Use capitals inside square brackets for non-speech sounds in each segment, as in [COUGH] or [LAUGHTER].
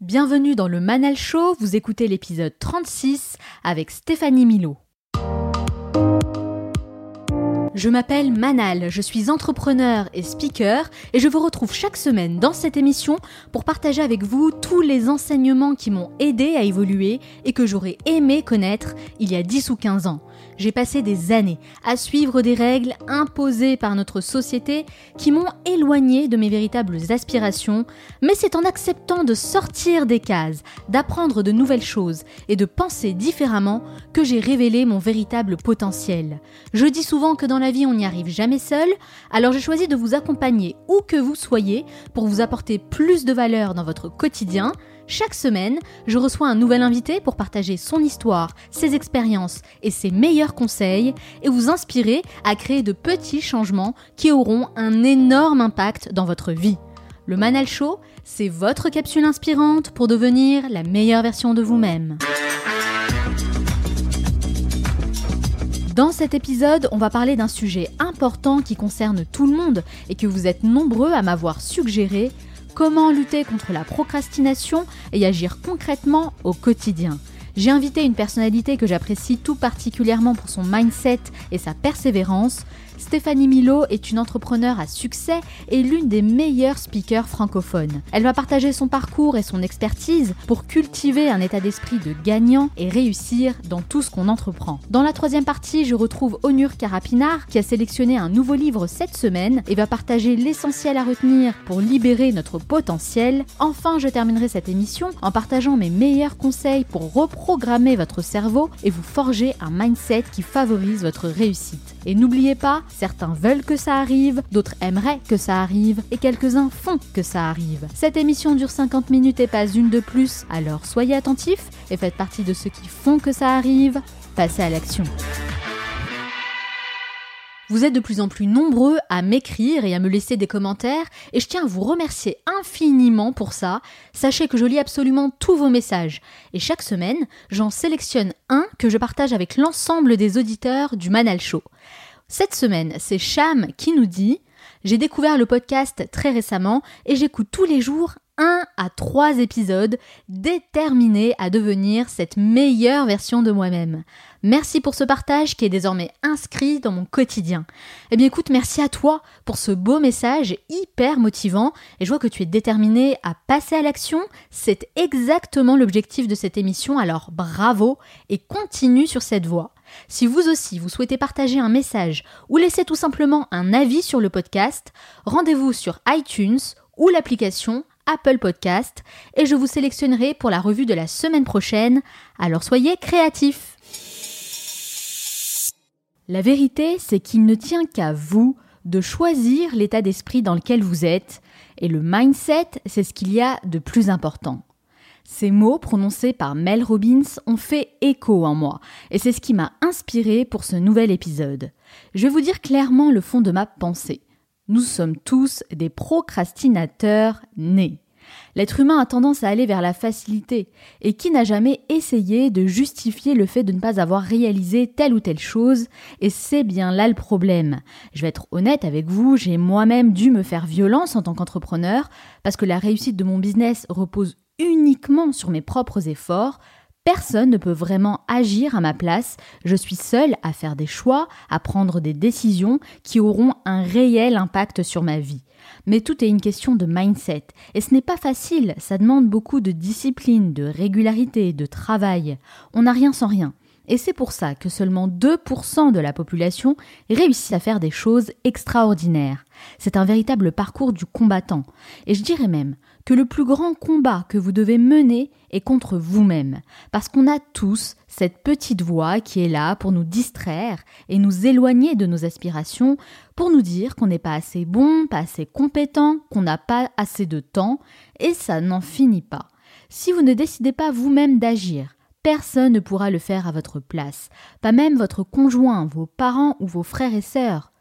Bienvenue dans le Manal Show, vous écoutez l'épisode 36 avec Stéphanie Milo. Je m'appelle Manal, je suis entrepreneur et speaker et je vous retrouve chaque semaine dans cette émission pour partager avec vous tous les enseignements qui m'ont aidé à évoluer et que j'aurais aimé connaître il y a 10 ou 15 ans j'ai passé des années à suivre des règles imposées par notre société qui m'ont éloigné de mes véritables aspirations, mais c'est en acceptant de sortir des cases, d'apprendre de nouvelles choses et de penser différemment que j'ai révélé mon véritable potentiel. Je dis souvent que dans la on n'y arrive jamais seul, alors j'ai choisi de vous accompagner où que vous soyez pour vous apporter plus de valeur dans votre quotidien chaque semaine, je reçois un nouvel invité pour partager son histoire, ses expériences et ses meilleurs conseils et vous inspirer à créer de petits changements qui auront un énorme impact dans votre vie. Le Manal Show, c'est votre capsule inspirante pour devenir la meilleure version de vous-même. Dans cet épisode, on va parler d'un sujet important qui concerne tout le monde et que vous êtes nombreux à m'avoir suggéré, comment lutter contre la procrastination et agir concrètement au quotidien. J'ai invité une personnalité que j'apprécie tout particulièrement pour son mindset et sa persévérance, Stéphanie Milo est une entrepreneure à succès et l'une des meilleures speakers francophones. Elle va partager son parcours et son expertise pour cultiver un état d'esprit de gagnant et réussir dans tout ce qu'on entreprend. Dans la troisième partie, je retrouve Onur Karapinar qui a sélectionné un nouveau livre cette semaine et va partager l'essentiel à retenir pour libérer notre potentiel. Enfin, je terminerai cette émission en partageant mes meilleurs conseils pour reprogrammer votre cerveau et vous forger un mindset qui favorise votre réussite. Et n'oubliez pas, certains veulent que ça arrive, d'autres aimeraient que ça arrive, et quelques-uns font que ça arrive. Cette émission dure 50 minutes et pas une de plus, alors soyez attentifs et faites partie de ceux qui font que ça arrive. Passez à l'action. Vous êtes de plus en plus nombreux à m'écrire et à me laisser des commentaires et je tiens à vous remercier infiniment pour ça. Sachez que je lis absolument tous vos messages et chaque semaine, j'en sélectionne un que je partage avec l'ensemble des auditeurs du Manal Show. Cette semaine, c'est Cham qui nous dit J'ai découvert le podcast très récemment et j'écoute tous les jours un à trois épisodes déterminés à devenir cette meilleure version de moi-même. Merci pour ce partage qui est désormais inscrit dans mon quotidien. Eh bien écoute, merci à toi pour ce beau message hyper motivant et je vois que tu es déterminé à passer à l'action. C'est exactement l'objectif de cette émission, alors bravo et continue sur cette voie. Si vous aussi vous souhaitez partager un message ou laisser tout simplement un avis sur le podcast, rendez-vous sur iTunes ou l'application Apple Podcast et je vous sélectionnerai pour la revue de la semaine prochaine. Alors soyez créatifs. La vérité, c'est qu'il ne tient qu'à vous de choisir l'état d'esprit dans lequel vous êtes, et le mindset, c'est ce qu'il y a de plus important. Ces mots prononcés par Mel Robbins ont fait écho en moi, et c'est ce qui m'a inspiré pour ce nouvel épisode. Je vais vous dire clairement le fond de ma pensée. Nous sommes tous des procrastinateurs nés. L'être humain a tendance à aller vers la facilité, et qui n'a jamais essayé de justifier le fait de ne pas avoir réalisé telle ou telle chose, et c'est bien là le problème. Je vais être honnête avec vous, j'ai moi-même dû me faire violence en tant qu'entrepreneur, parce que la réussite de mon business repose uniquement sur mes propres efforts, Personne ne peut vraiment agir à ma place, je suis seule à faire des choix, à prendre des décisions qui auront un réel impact sur ma vie. Mais tout est une question de mindset. Et ce n'est pas facile, ça demande beaucoup de discipline, de régularité, de travail. On n'a rien sans rien. Et c'est pour ça que seulement 2% de la population réussit à faire des choses extraordinaires. C'est un véritable parcours du combattant. Et je dirais même que le plus grand combat que vous devez mener est contre vous-même. Parce qu'on a tous cette petite voix qui est là pour nous distraire et nous éloigner de nos aspirations, pour nous dire qu'on n'est pas assez bon, pas assez compétent, qu'on n'a pas assez de temps, et ça n'en finit pas. Si vous ne décidez pas vous-même d'agir, personne ne pourra le faire à votre place, pas même votre conjoint, vos parents ou vos frères et sœurs.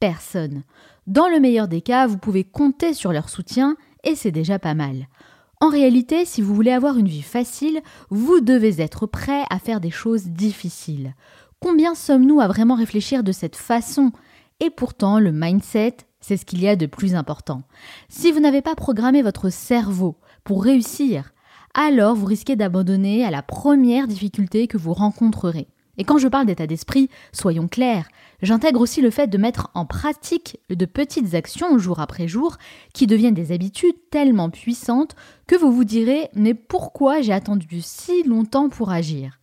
Personne. Dans le meilleur des cas, vous pouvez compter sur leur soutien et c'est déjà pas mal. En réalité, si vous voulez avoir une vie facile, vous devez être prêt à faire des choses difficiles. Combien sommes-nous à vraiment réfléchir de cette façon? Et pourtant, le mindset, c'est ce qu'il y a de plus important. Si vous n'avez pas programmé votre cerveau pour réussir, alors vous risquez d'abandonner à la première difficulté que vous rencontrerez. Et quand je parle d'état d'esprit, soyons clairs, j'intègre aussi le fait de mettre en pratique de petites actions jour après jour qui deviennent des habitudes tellement puissantes que vous vous direz mais pourquoi j'ai attendu si longtemps pour agir?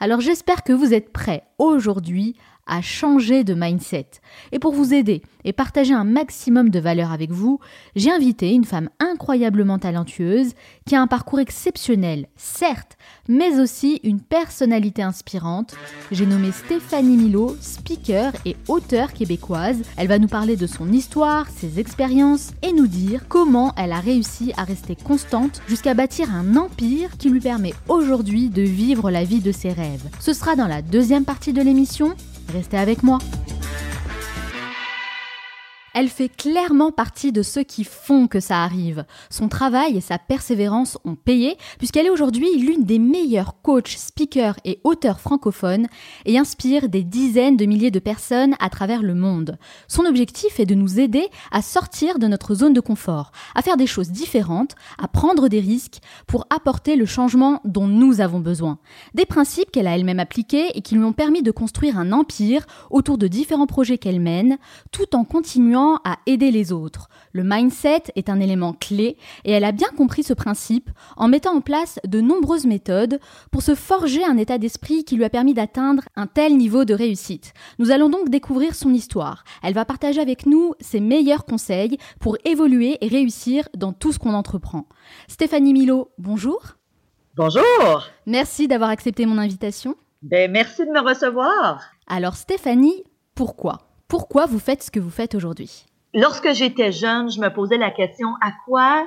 Alors j'espère que vous êtes prêts aujourd'hui à changer de mindset. Et pour vous aider et partager un maximum de valeur avec vous, j'ai invité une femme incroyablement talentueuse qui a un parcours exceptionnel, certes, mais aussi une personnalité inspirante. J'ai nommé Stéphanie Milo, speaker et auteure québécoise. Elle va nous parler de son histoire, ses expériences et nous dire comment elle a réussi à rester constante jusqu'à bâtir un empire qui lui permet aujourd'hui de vivre la vie de ses rêves. Ce sera dans la deuxième partie de l'émission. Restez avec moi. Elle fait clairement partie de ceux qui font que ça arrive. Son travail et sa persévérance ont payé, puisqu'elle est aujourd'hui l'une des meilleures coachs, speakers et auteurs francophones et inspire des dizaines de milliers de personnes à travers le monde. Son objectif est de nous aider à sortir de notre zone de confort, à faire des choses différentes, à prendre des risques pour apporter le changement dont nous avons besoin. Des principes qu'elle a elle-même appliqués et qui lui ont permis de construire un empire autour de différents projets qu'elle mène, tout en continuant à aider les autres. Le mindset est un élément clé et elle a bien compris ce principe en mettant en place de nombreuses méthodes pour se forger un état d'esprit qui lui a permis d'atteindre un tel niveau de réussite. Nous allons donc découvrir son histoire. Elle va partager avec nous ses meilleurs conseils pour évoluer et réussir dans tout ce qu'on entreprend. Stéphanie Milo, bonjour. Bonjour. Merci d'avoir accepté mon invitation. Ben, merci de me recevoir. Alors Stéphanie, pourquoi? Pourquoi vous faites ce que vous faites aujourd'hui? Lorsque j'étais jeune, je me posais la question à quoi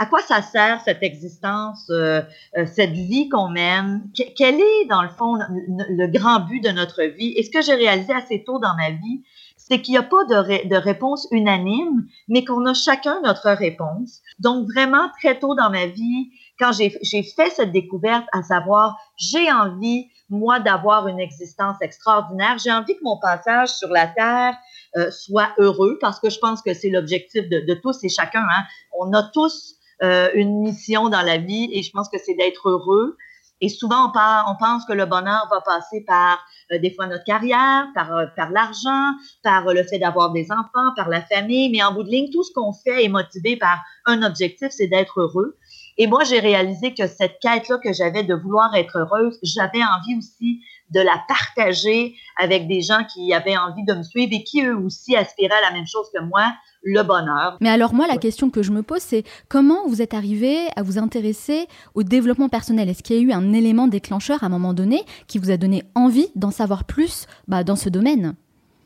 à quoi ça sert cette existence, euh, euh, cette vie qu'on mène? quel est, dans le fond, le, grand but de notre vie? Et ce que j'ai réalisé assez tôt dans ma vie, c'est qu'il n'y a pas de, de réponse unanime, mais qu'on a chacun notre réponse. Donc, vraiment, très tôt dans ma vie, quand j'ai fait cette découverte, à savoir, j'ai envie moi, d'avoir une existence extraordinaire. J'ai envie que mon passage sur la Terre euh, soit heureux parce que je pense que c'est l'objectif de, de, tous et chacun. Hein. On a tous euh, une mission dans la vie et je pense que c'est d'être heureux. Et souvent, on, part, on pense que le bonheur va passer par euh, des fois notre carrière, par, euh, par l'argent, par le fait d'avoir des enfants, par la famille. Mais en bout de ligne, tout ce qu'on fait est motivé par un objectif, c'est d'être heureux. Et moi, j'ai réalisé que cette quête-là que j'avais de vouloir être heureuse, j'avais envie aussi de la partager avec des gens qui avaient envie de me suivre et qui eux aussi aspiraient à la même chose que moi, le bonheur. Mais alors moi, la question que je me pose, c'est comment vous êtes arrivé à vous intéresser au développement personnel? Est-ce qu'il y a eu un élément déclencheur à un moment donné qui vous a donné envie d'en savoir plus bah, dans ce domaine?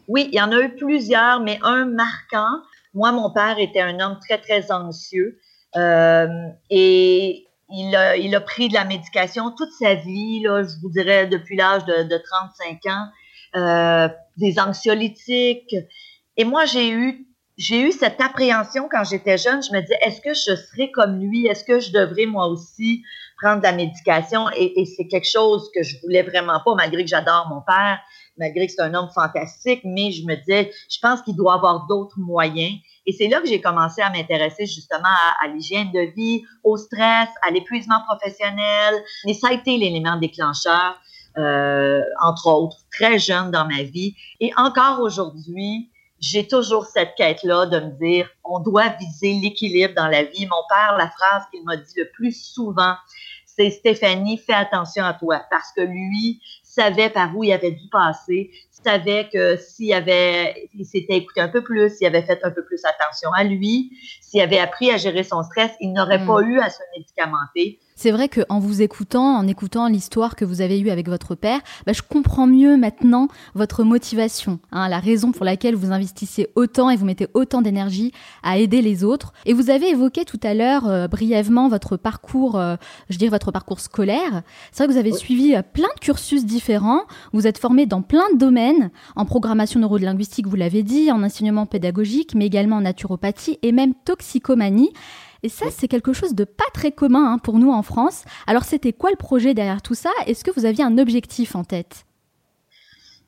Oui, il y en a eu plusieurs, mais un marquant. Moi, mon père était un homme très, très anxieux. Euh, et il a, il a pris de la médication toute sa vie, là, je vous dirais depuis l'âge de, de 35 ans, euh, des anxiolytiques. Et moi, j'ai eu j'ai eu cette appréhension quand j'étais jeune. Je me disais, est-ce que je serai comme lui? Est-ce que je devrais moi aussi prendre de la médication? Et, et c'est quelque chose que je voulais vraiment pas, malgré que j'adore mon père, malgré que c'est un homme fantastique, mais je me disais, je pense qu'il doit avoir d'autres moyens. Et c'est là que j'ai commencé à m'intéresser justement à, l'hygiène de vie, au stress, à l'épuisement professionnel. Et ça a été l'élément déclencheur, euh, entre autres, très jeune dans ma vie. Et encore aujourd'hui, j'ai toujours cette quête-là de me dire, on doit viser l'équilibre dans la vie. Mon père, la phrase qu'il m'a dit le plus souvent, c'est Stéphanie, fais attention à toi, parce que lui savait par où il avait dû passer, savait que s'il avait, il s'était écouté un peu plus, s'il avait fait un peu plus attention à lui, s'il avait appris à gérer son stress, il n'aurait hmm. pas eu à se médicamenter. C'est vrai qu'en vous écoutant, en écoutant l'histoire que vous avez eue avec votre père, bah, je comprends mieux maintenant votre motivation, hein, la raison pour laquelle vous investissez autant et vous mettez autant d'énergie à aider les autres. Et vous avez évoqué tout à l'heure euh, brièvement votre parcours, euh, je dirais votre parcours scolaire. C'est vrai que vous avez suivi euh, plein de cursus différents, vous êtes formé dans plein de domaines, en programmation neurolinguistique, vous l'avez dit, en enseignement pédagogique, mais également en naturopathie et même toxicomanie. Et ça, c'est quelque chose de pas très commun hein, pour nous en France. Alors, c'était quoi le projet derrière tout ça? Est-ce que vous aviez un objectif en tête?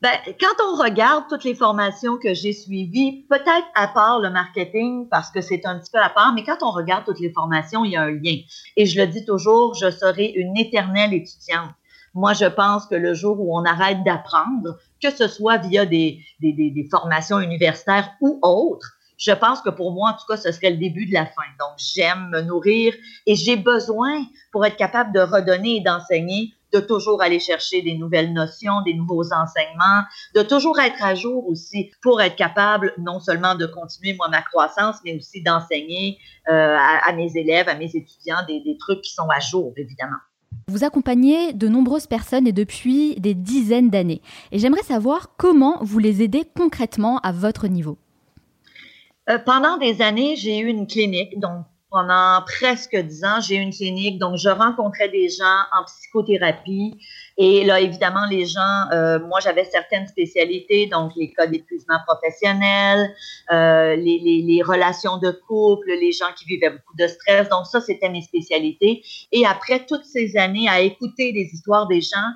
Ben, quand on regarde toutes les formations que j'ai suivies, peut-être à part le marketing, parce que c'est un petit peu à part, mais quand on regarde toutes les formations, il y a un lien. Et je le dis toujours, je serai une éternelle étudiante. Moi, je pense que le jour où on arrête d'apprendre, que ce soit via des, des, des, des formations universitaires ou autres, je pense que pour moi, en tout cas, ce serait le début de la fin. Donc, j'aime me nourrir et j'ai besoin, pour être capable de redonner et d'enseigner, de toujours aller chercher des nouvelles notions, des nouveaux enseignements, de toujours être à jour aussi pour être capable non seulement de continuer moi ma croissance, mais aussi d'enseigner euh, à, mes élèves, à mes étudiants des, des trucs qui sont à jour, évidemment. Vous accompagnez de nombreuses personnes et depuis des dizaines d'années. Et j'aimerais savoir comment vous les aidez concrètement à votre niveau. Euh, pendant des années, j'ai eu une clinique, donc pendant presque dix ans, j'ai eu une clinique, donc je rencontrais des gens en psychothérapie. Et là, évidemment, les gens, euh, moi, j'avais certaines spécialités, donc les cas d'épuisement professionnel, euh, les, les, les, relations de couple, les gens qui vivaient beaucoup de stress. Donc ça, c'était mes spécialités. Et après toutes ces années à écouter les histoires des gens,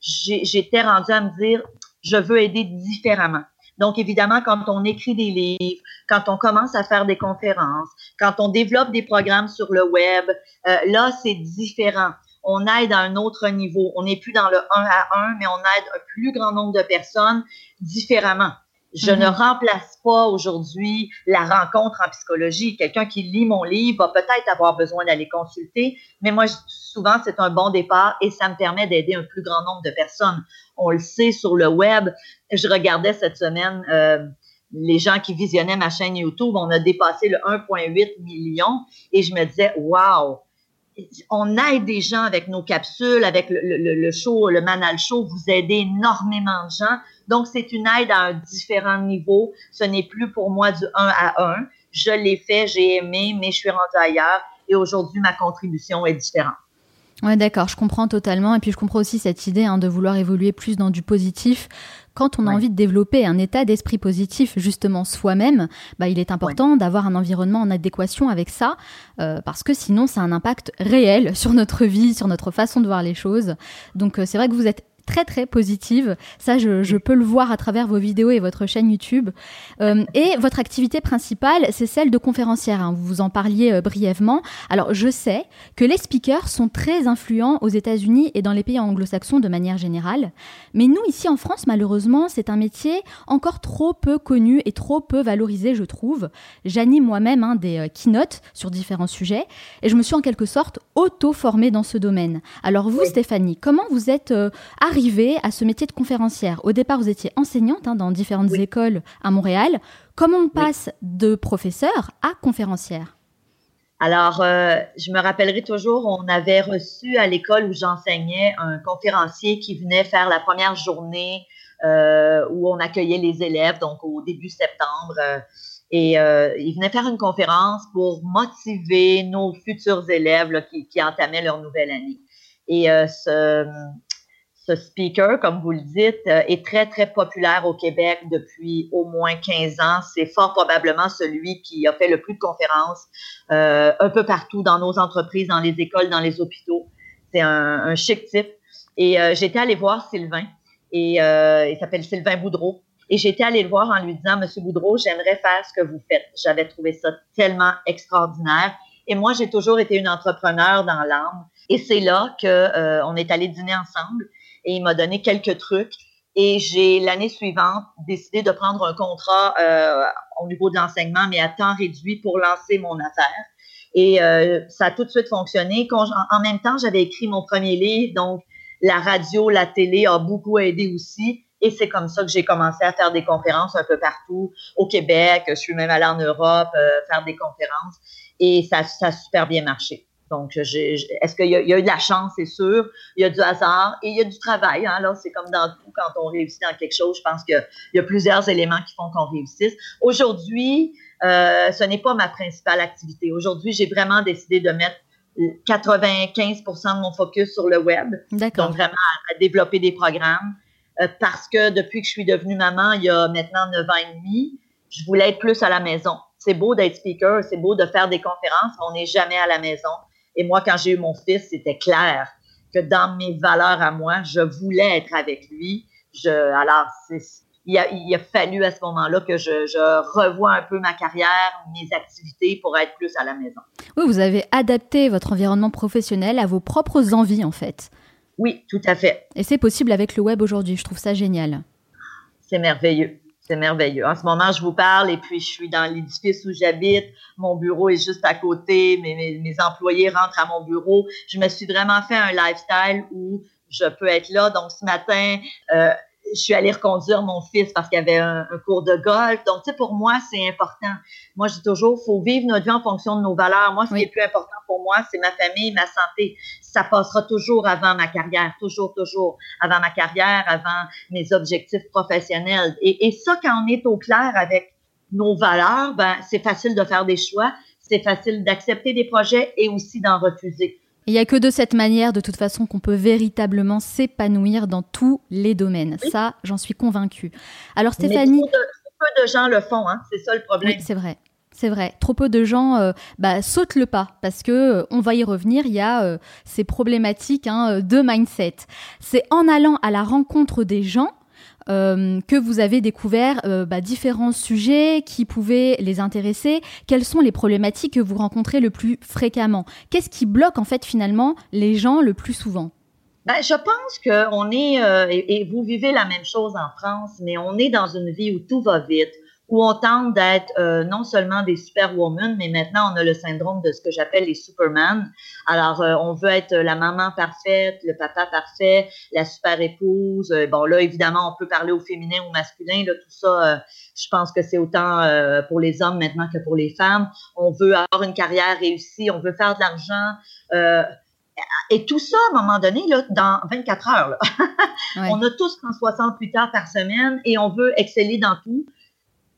j'étais rendue à me dire, je veux aider différemment. Donc, évidemment, quand on écrit des livres, quand on commence à faire des conférences, quand on développe des programmes sur le web, euh, là, c'est différent. On aide à un autre niveau. On n'est plus dans le 1 à 1, mais on aide un plus grand nombre de personnes différemment. Je ne mm-hmm. remplace pas aujourd'hui la rencontre en psychologie. Quelqu'un qui lit mon livre va peut-être avoir besoin d'aller consulter, mais moi, souvent, c'est un bon départ et ça me permet d'aider un plus grand nombre de personnes. On le sait sur le web. Je regardais cette semaine euh, les gens qui visionnaient ma chaîne YouTube. On a dépassé le 1,8 million et je me disais, wow, on aide des gens avec nos capsules, avec le, le, show, le Manal Show. Vous aidez énormément de gens. Donc, c'est une aide à un différent niveau. Ce n'est plus pour moi du 1 à 1. Je l'ai fait, j'ai aimé, mais je suis rendue ailleurs. Et aujourd'hui, ma contribution est différente. Ouais, d'accord, je comprends totalement. Et puis je comprends aussi cette idée hein, de vouloir évoluer plus dans du positif. Quand on a envie de développer un état d'esprit positif, justement soi-même, bah, il est important d'avoir un environnement en adéquation avec ça, euh, parce que sinon, ça a un impact réel sur notre vie, sur notre façon de voir les choses. Donc, euh, c'est vrai que vous êtes très très positive. Ça, je, peux le voir à travers vos vidéos et votre chaîne YouTube. Euh, et votre activité principale, c'est celle de conférencière. Hein. Vous vous en parliez euh, brièvement. Alors, je sais que les speakers sont très influents aux États-Unis et dans les pays anglo-saxons de manière générale. Mais nous, ici en France, malheureusement, c'est un métier encore trop peu connu et trop peu valorisé, je trouve. J'anime moi-même hein, des euh, keynotes sur différents sujets et je me suis en quelque sorte auto-formée dans ce domaine. Alors vous, Stéphanie, comment vous êtes à ce métier de conférencière Au départ, vous étiez enseignante hein, dans différentes écoles à Montréal. Comment on passe de professeur à conférencière? Alors, euh, je me rappellerai toujours, on avait reçu à l'école où j'enseignais un conférencier qui venait faire la première journée euh, où on accueillait les élèves, donc au début septembre. Euh, et il venait faire une conférence pour motiver nos futurs élèves qui, qui, entamaient leur nouvelle année. Et ce, ce speaker, comme vous le dites, euh, est très, très populaire au Québec depuis au moins 15 ans. C'est fort probablement celui qui a fait le plus de conférences euh, un peu partout dans nos entreprises, dans les écoles, dans les hôpitaux. C'est un, chic type. Et euh, j'étais allée voir Sylvain, et il s'appelle Sylvain Boudreau. Et j'étais allée le voir en lui disant, Monsieur Boudreau, j'aimerais faire ce que vous faites. J'avais trouvé ça tellement extraordinaire. Et moi, j'ai toujours été une entrepreneur dans l'âme. Et c'est là que on est allé dîner ensemble et il m'a donné quelques trucs. Et j'ai l'année suivante décidé de prendre un contrat euh, au niveau de l'enseignement, mais à temps réduit pour lancer mon affaire. Et euh, ça a tout de suite fonctionné. en, même temps, j'avais écrit mon premier livre, donc la radio, la télé a beaucoup aidé aussi. Et c'est comme ça que j'ai commencé à faire des conférences un peu partout au Québec. Je suis même allée en Europe euh, faire des conférences et ça, ça a super bien marché. Donc, est-ce qu'il y, a eu de la chance, c'est sûr. Il y a du hasard et il y a du travail. Hein. c'est comme dans tout, quand on réussit dans quelque chose, je pense qu'il y a plusieurs éléments qui font qu'on réussisse. Aujourd'hui, euh, ce n'est pas ma principale activité. Aujourd'hui, j'ai vraiment décidé de mettre 95% de mon focus sur le web. Donc, vraiment à, développer des programmes. Euh, parce que depuis que je suis devenue maman, il y a maintenant 9 ans et demi, je voulais être plus à la maison. C'est beau d'être speaker, c'est beau de faire des conférences, mais on n'est jamais à la maison. Et moi, quand j'ai eu mon fils, c'était clair que dans mes valeurs à moi, je voulais être avec lui. Je, alors, il a, il a, fallu à ce moment-là que je, je revoie un peu ma carrière, mes activités pour être plus à la maison. Oui, vous avez adapté votre environnement professionnel à vos propres envies, en fait. Oui, tout à fait. Et c'est possible avec le web aujourd'hui. Je trouve ça génial. C'est merveilleux. C'est merveilleux. En ce moment, je vous parle et puis je suis dans l'édifice où j'habite. Mon bureau est juste à côté. Mes, mes, employés rentrent à mon bureau. Je me suis vraiment fait un lifestyle où je peux être là. Donc, ce matin, euh, je suis allée reconduire mon fils parce qu'il y avait un, cours de golf. Donc, tu sais, pour moi, c'est important. Moi, je dis toujours, faut vivre notre vie en fonction de nos valeurs. Moi, ce qui est plus important pour moi, c'est ma famille, ma santé. Ça passera toujours avant ma carrière, toujours, toujours avant ma carrière, avant mes objectifs professionnels. Et, et ça, quand on est au clair avec nos valeurs, ben, c'est facile de faire des choix. C'est facile d'accepter des projets et aussi d'en refuser. Il n'y a que de cette manière, de toute façon, qu'on peut véritablement s'épanouir dans tous les domaines. Ça, j'en suis convaincue. Alors, Stéphanie. trop, peu de gens le font, hein. c'est ça le problème. Oui, c'est vrai. C'est vrai, trop peu de gens euh, bah, sautent le pas parce que euh, on va y revenir. Il y a euh, ces problématiques hein, de mindset. C'est en allant à la rencontre des gens euh, que vous avez découvert euh, bah, différents sujets qui pouvaient les intéresser. Quelles sont les problématiques que vous rencontrez le plus fréquemment? Qu'est-ce qui bloque en fait finalement les gens le plus souvent? Ben, je pense qu'on est, euh, et, vous vivez la même chose en France, mais on est dans une vie où tout va vite, où on tente d'être euh, non seulement des superwomen, mais maintenant on a le syndrome de ce que j'appelle les superman. Alors euh, on veut être la maman parfaite, le papa parfait, la super épouse. Euh, bon là évidemment on peut parler au féminin ou au masculin, là tout ça. je pense que c'est autant pour les hommes maintenant que pour les femmes. On veut avoir une carrière réussie, on veut faire de l'argent. Et tout ça, à un moment donné, là, dans 24 heures, là. [LAUGHS] on a tous 68 heures par semaine et on veut exceller dans tout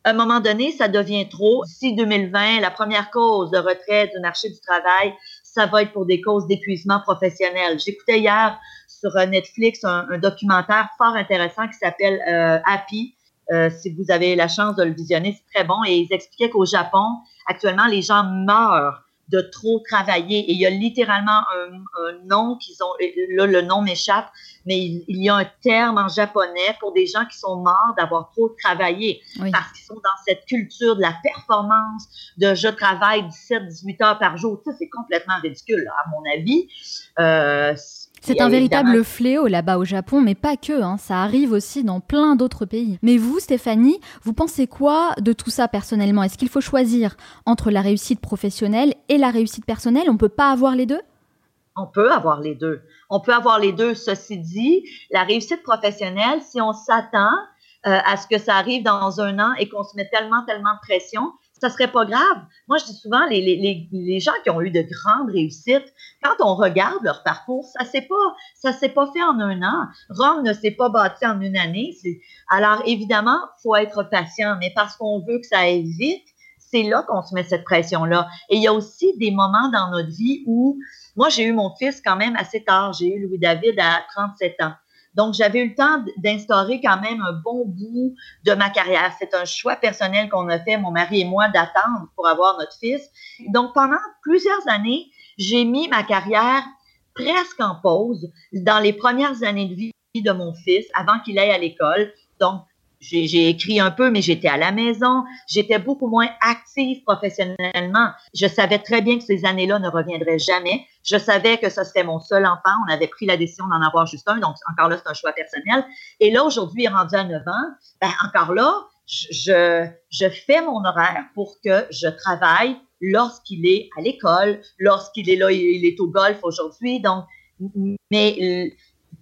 à un moment donné, ça devient trop. Si 2020, la première cause de retrait du marché du travail, ça va être pour des causes d'épuisement professionnel. J'écoutais hier sur Netflix un, documentaire fort intéressant qui s'appelle euh, Happy. Euh, si vous avez la chance de le visionner, c'est très bon. Et ils expliquaient qu'au Japon, actuellement, les gens meurent de trop travailler. Et il y a littéralement un, nom qu'ils ont, là le nom m'échappe, mais il, y a un terme en japonais pour des gens qui sont morts d'avoir trop travaillé parce qu'ils sont dans cette culture de la performance, de je travaille 17-18 heures par jour. Ça, c'est complètement ridicule, à mon avis. Euh, c'est un véritable fléau là-bas au Japon, mais pas que, hein. ça arrive aussi dans plein d'autres pays. Mais vous, Stéphanie, vous pensez quoi de tout ça personnellement? Est-ce qu'il faut choisir entre la réussite professionnelle et la réussite personnelle? On ne peut pas avoir les deux? On peut avoir les deux. On peut avoir les deux. Ceci dit, la réussite professionnelle, si on s'attend euh, à ce que ça arrive dans un an et qu'on se met tellement, tellement de pression, ça serait pas grave. Moi, je dis souvent, les, gens qui ont eu de grandes réussites, quand on regarde leur parcours, ça s'est pas, s'est pas fait en un an. Rome ne s'est pas bâti en une année. Alors, évidemment, faut être patient, mais parce qu'on veut que ça aille vite, c'est là qu'on se met cette pression-là. Et il y a aussi des moments dans notre vie où, moi, j'ai eu mon fils quand même assez tard. J'ai eu Louis-David à 37 ans. Donc, j'avais eu le temps d'instaurer quand même un bon bout de ma carrière. C'est un choix personnel qu'on a fait, mon mari et moi, d'attendre pour avoir notre fils. Donc, pendant plusieurs années, j'ai mis ma carrière presque en pause dans les premières années de vie de mon fils avant qu'il aille à l'école. J'ai écrit un peu, mais j'étais à la maison. J'étais beaucoup moins active professionnellement. Je savais très bien que ces années-là ne reviendraient jamais. Je savais que ce serait mon seul enfant. On avait pris la décision d'en avoir juste un. Donc, encore là, c'est un choix personnel. Et là, aujourd'hui, rendu à 9 ans. Ben, encore là, je, je fais mon horaire pour que je travaille lorsqu'il est à l'école, lorsqu'il est là, il est au golf aujourd'hui. Donc, mais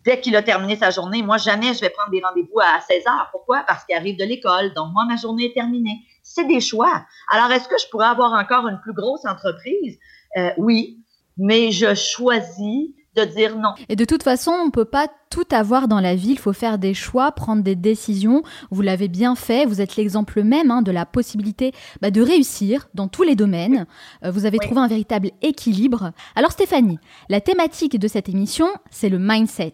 dès qu'il a terminé sa journée, moi, jamais je vais prendre des rendez-vous à 16 heures. Pourquoi? Parce qu'il arrive de l'école. Donc, moi, ma journée est terminée. C'est des choix. Alors, est-ce que je pourrais avoir encore une plus grosse entreprise? Euh, oui, mais je choisis de dire non. Et de toute façon, on ne peut pas tout avoir dans la vie. Il faut faire des choix, prendre des décisions. Vous l'avez bien fait. Vous êtes l'exemple même hein, de la possibilité bah, de réussir dans tous les domaines. Euh, vous avez trouvé un véritable équilibre. Alors Stéphanie, la thématique de cette émission, c'est le mindset.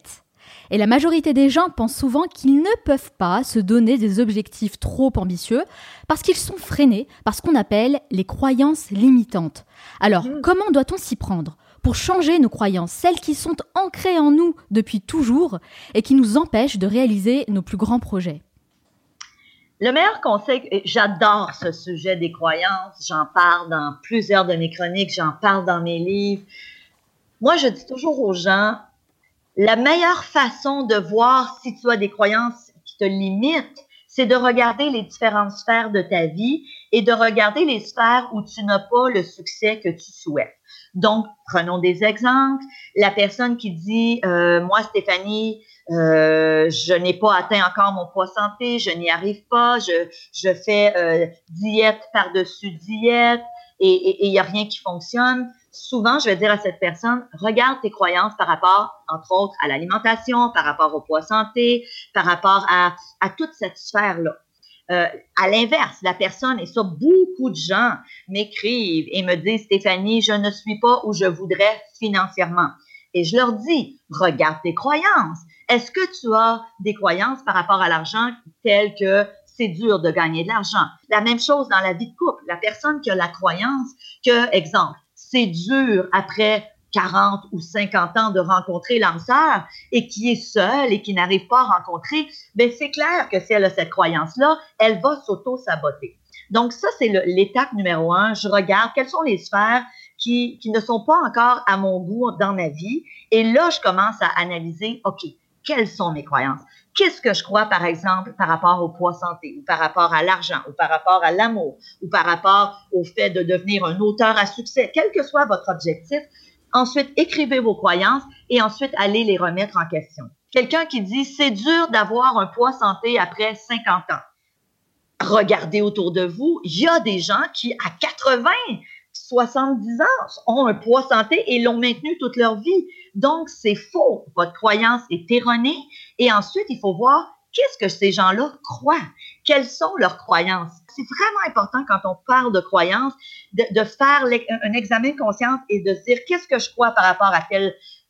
Et la majorité des gens pensent souvent qu'ils ne peuvent pas se donner des objectifs trop ambitieux parce qu'ils sont freinés par ce qu'on appelle les croyances limitantes. Alors, mmh. comment doit-on s'y prendre? Pour changer nos croyances, celles qui sont ancrées en nous depuis toujours et qui nous empêchent de réaliser nos plus grands projets le meilleur conseil, j'adore ce sujet des croyances, j'en parle dans plusieurs de mes chroniques, j'en parle dans mes livres. Moi, je dis toujours aux gens, la meilleure façon de voir si tu as des croyances qui te limitent, c'est de regarder les différentes sphères de ta vie et de regarder les sphères où tu n'as pas le succès que tu souhaites. Donc, prenons des exemples. La personne qui dit, euh, moi, Stéphanie, euh, je n'ai pas atteint encore mon poids santé, je n'y arrive pas, je, je fais euh, diète par-dessus diète et il n'y a rien qui fonctionne. Souvent, je vais dire à cette personne, regarde tes croyances par rapport, entre autres, à l'alimentation, par rapport au poids santé, par rapport à, à toute cette sphère-là. Euh, à l'inverse, la personne, et ça, beaucoup de gens m'écrivent et me disent, Stéphanie, je ne suis pas où je voudrais financièrement. Et je leur dis, regarde tes croyances. Est-ce que tu as des croyances par rapport à l'argent telles que c'est dur de gagner de l'argent? La même chose dans la vie de couple. La personne qui a la croyance que, exemple, c'est dur après 40 ou 50 ans de rencontrer l'âme et qui est seule et qui n'arrive pas à rencontrer, ben c'est clair que si elle a cette croyance-là, elle va s'auto-saboter. Donc ça, c'est l'étape numéro un. Je regarde quelles sont les sphères qui, qui ne sont pas encore à mon goût dans ma vie. Et là, je commence à analyser, OK, quelles sont mes croyances? Qu'est-ce que je crois, par exemple, par rapport au poids santé, ou par rapport à l'argent, ou par rapport à l'amour, ou par rapport au fait de devenir un auteur à succès, quel que soit votre objectif. Ensuite, écrivez vos croyances et ensuite allez les remettre en question. Quelqu'un qui dit c'est dur d'avoir un poids santé après 50 ans. Regardez autour de vous, il y a des gens qui, à 80, 70 ans, ont un poids santé et l'ont maintenu toute leur vie. Donc, c'est faux. Votre croyance est erronée. Et ensuite, il faut voir qu'est-ce que ces gens-là croient. Quelles sont leurs croyances? C'est vraiment important quand on parle de croyances, de, faire un examen de conscience et de se dire qu'est-ce que je crois par rapport à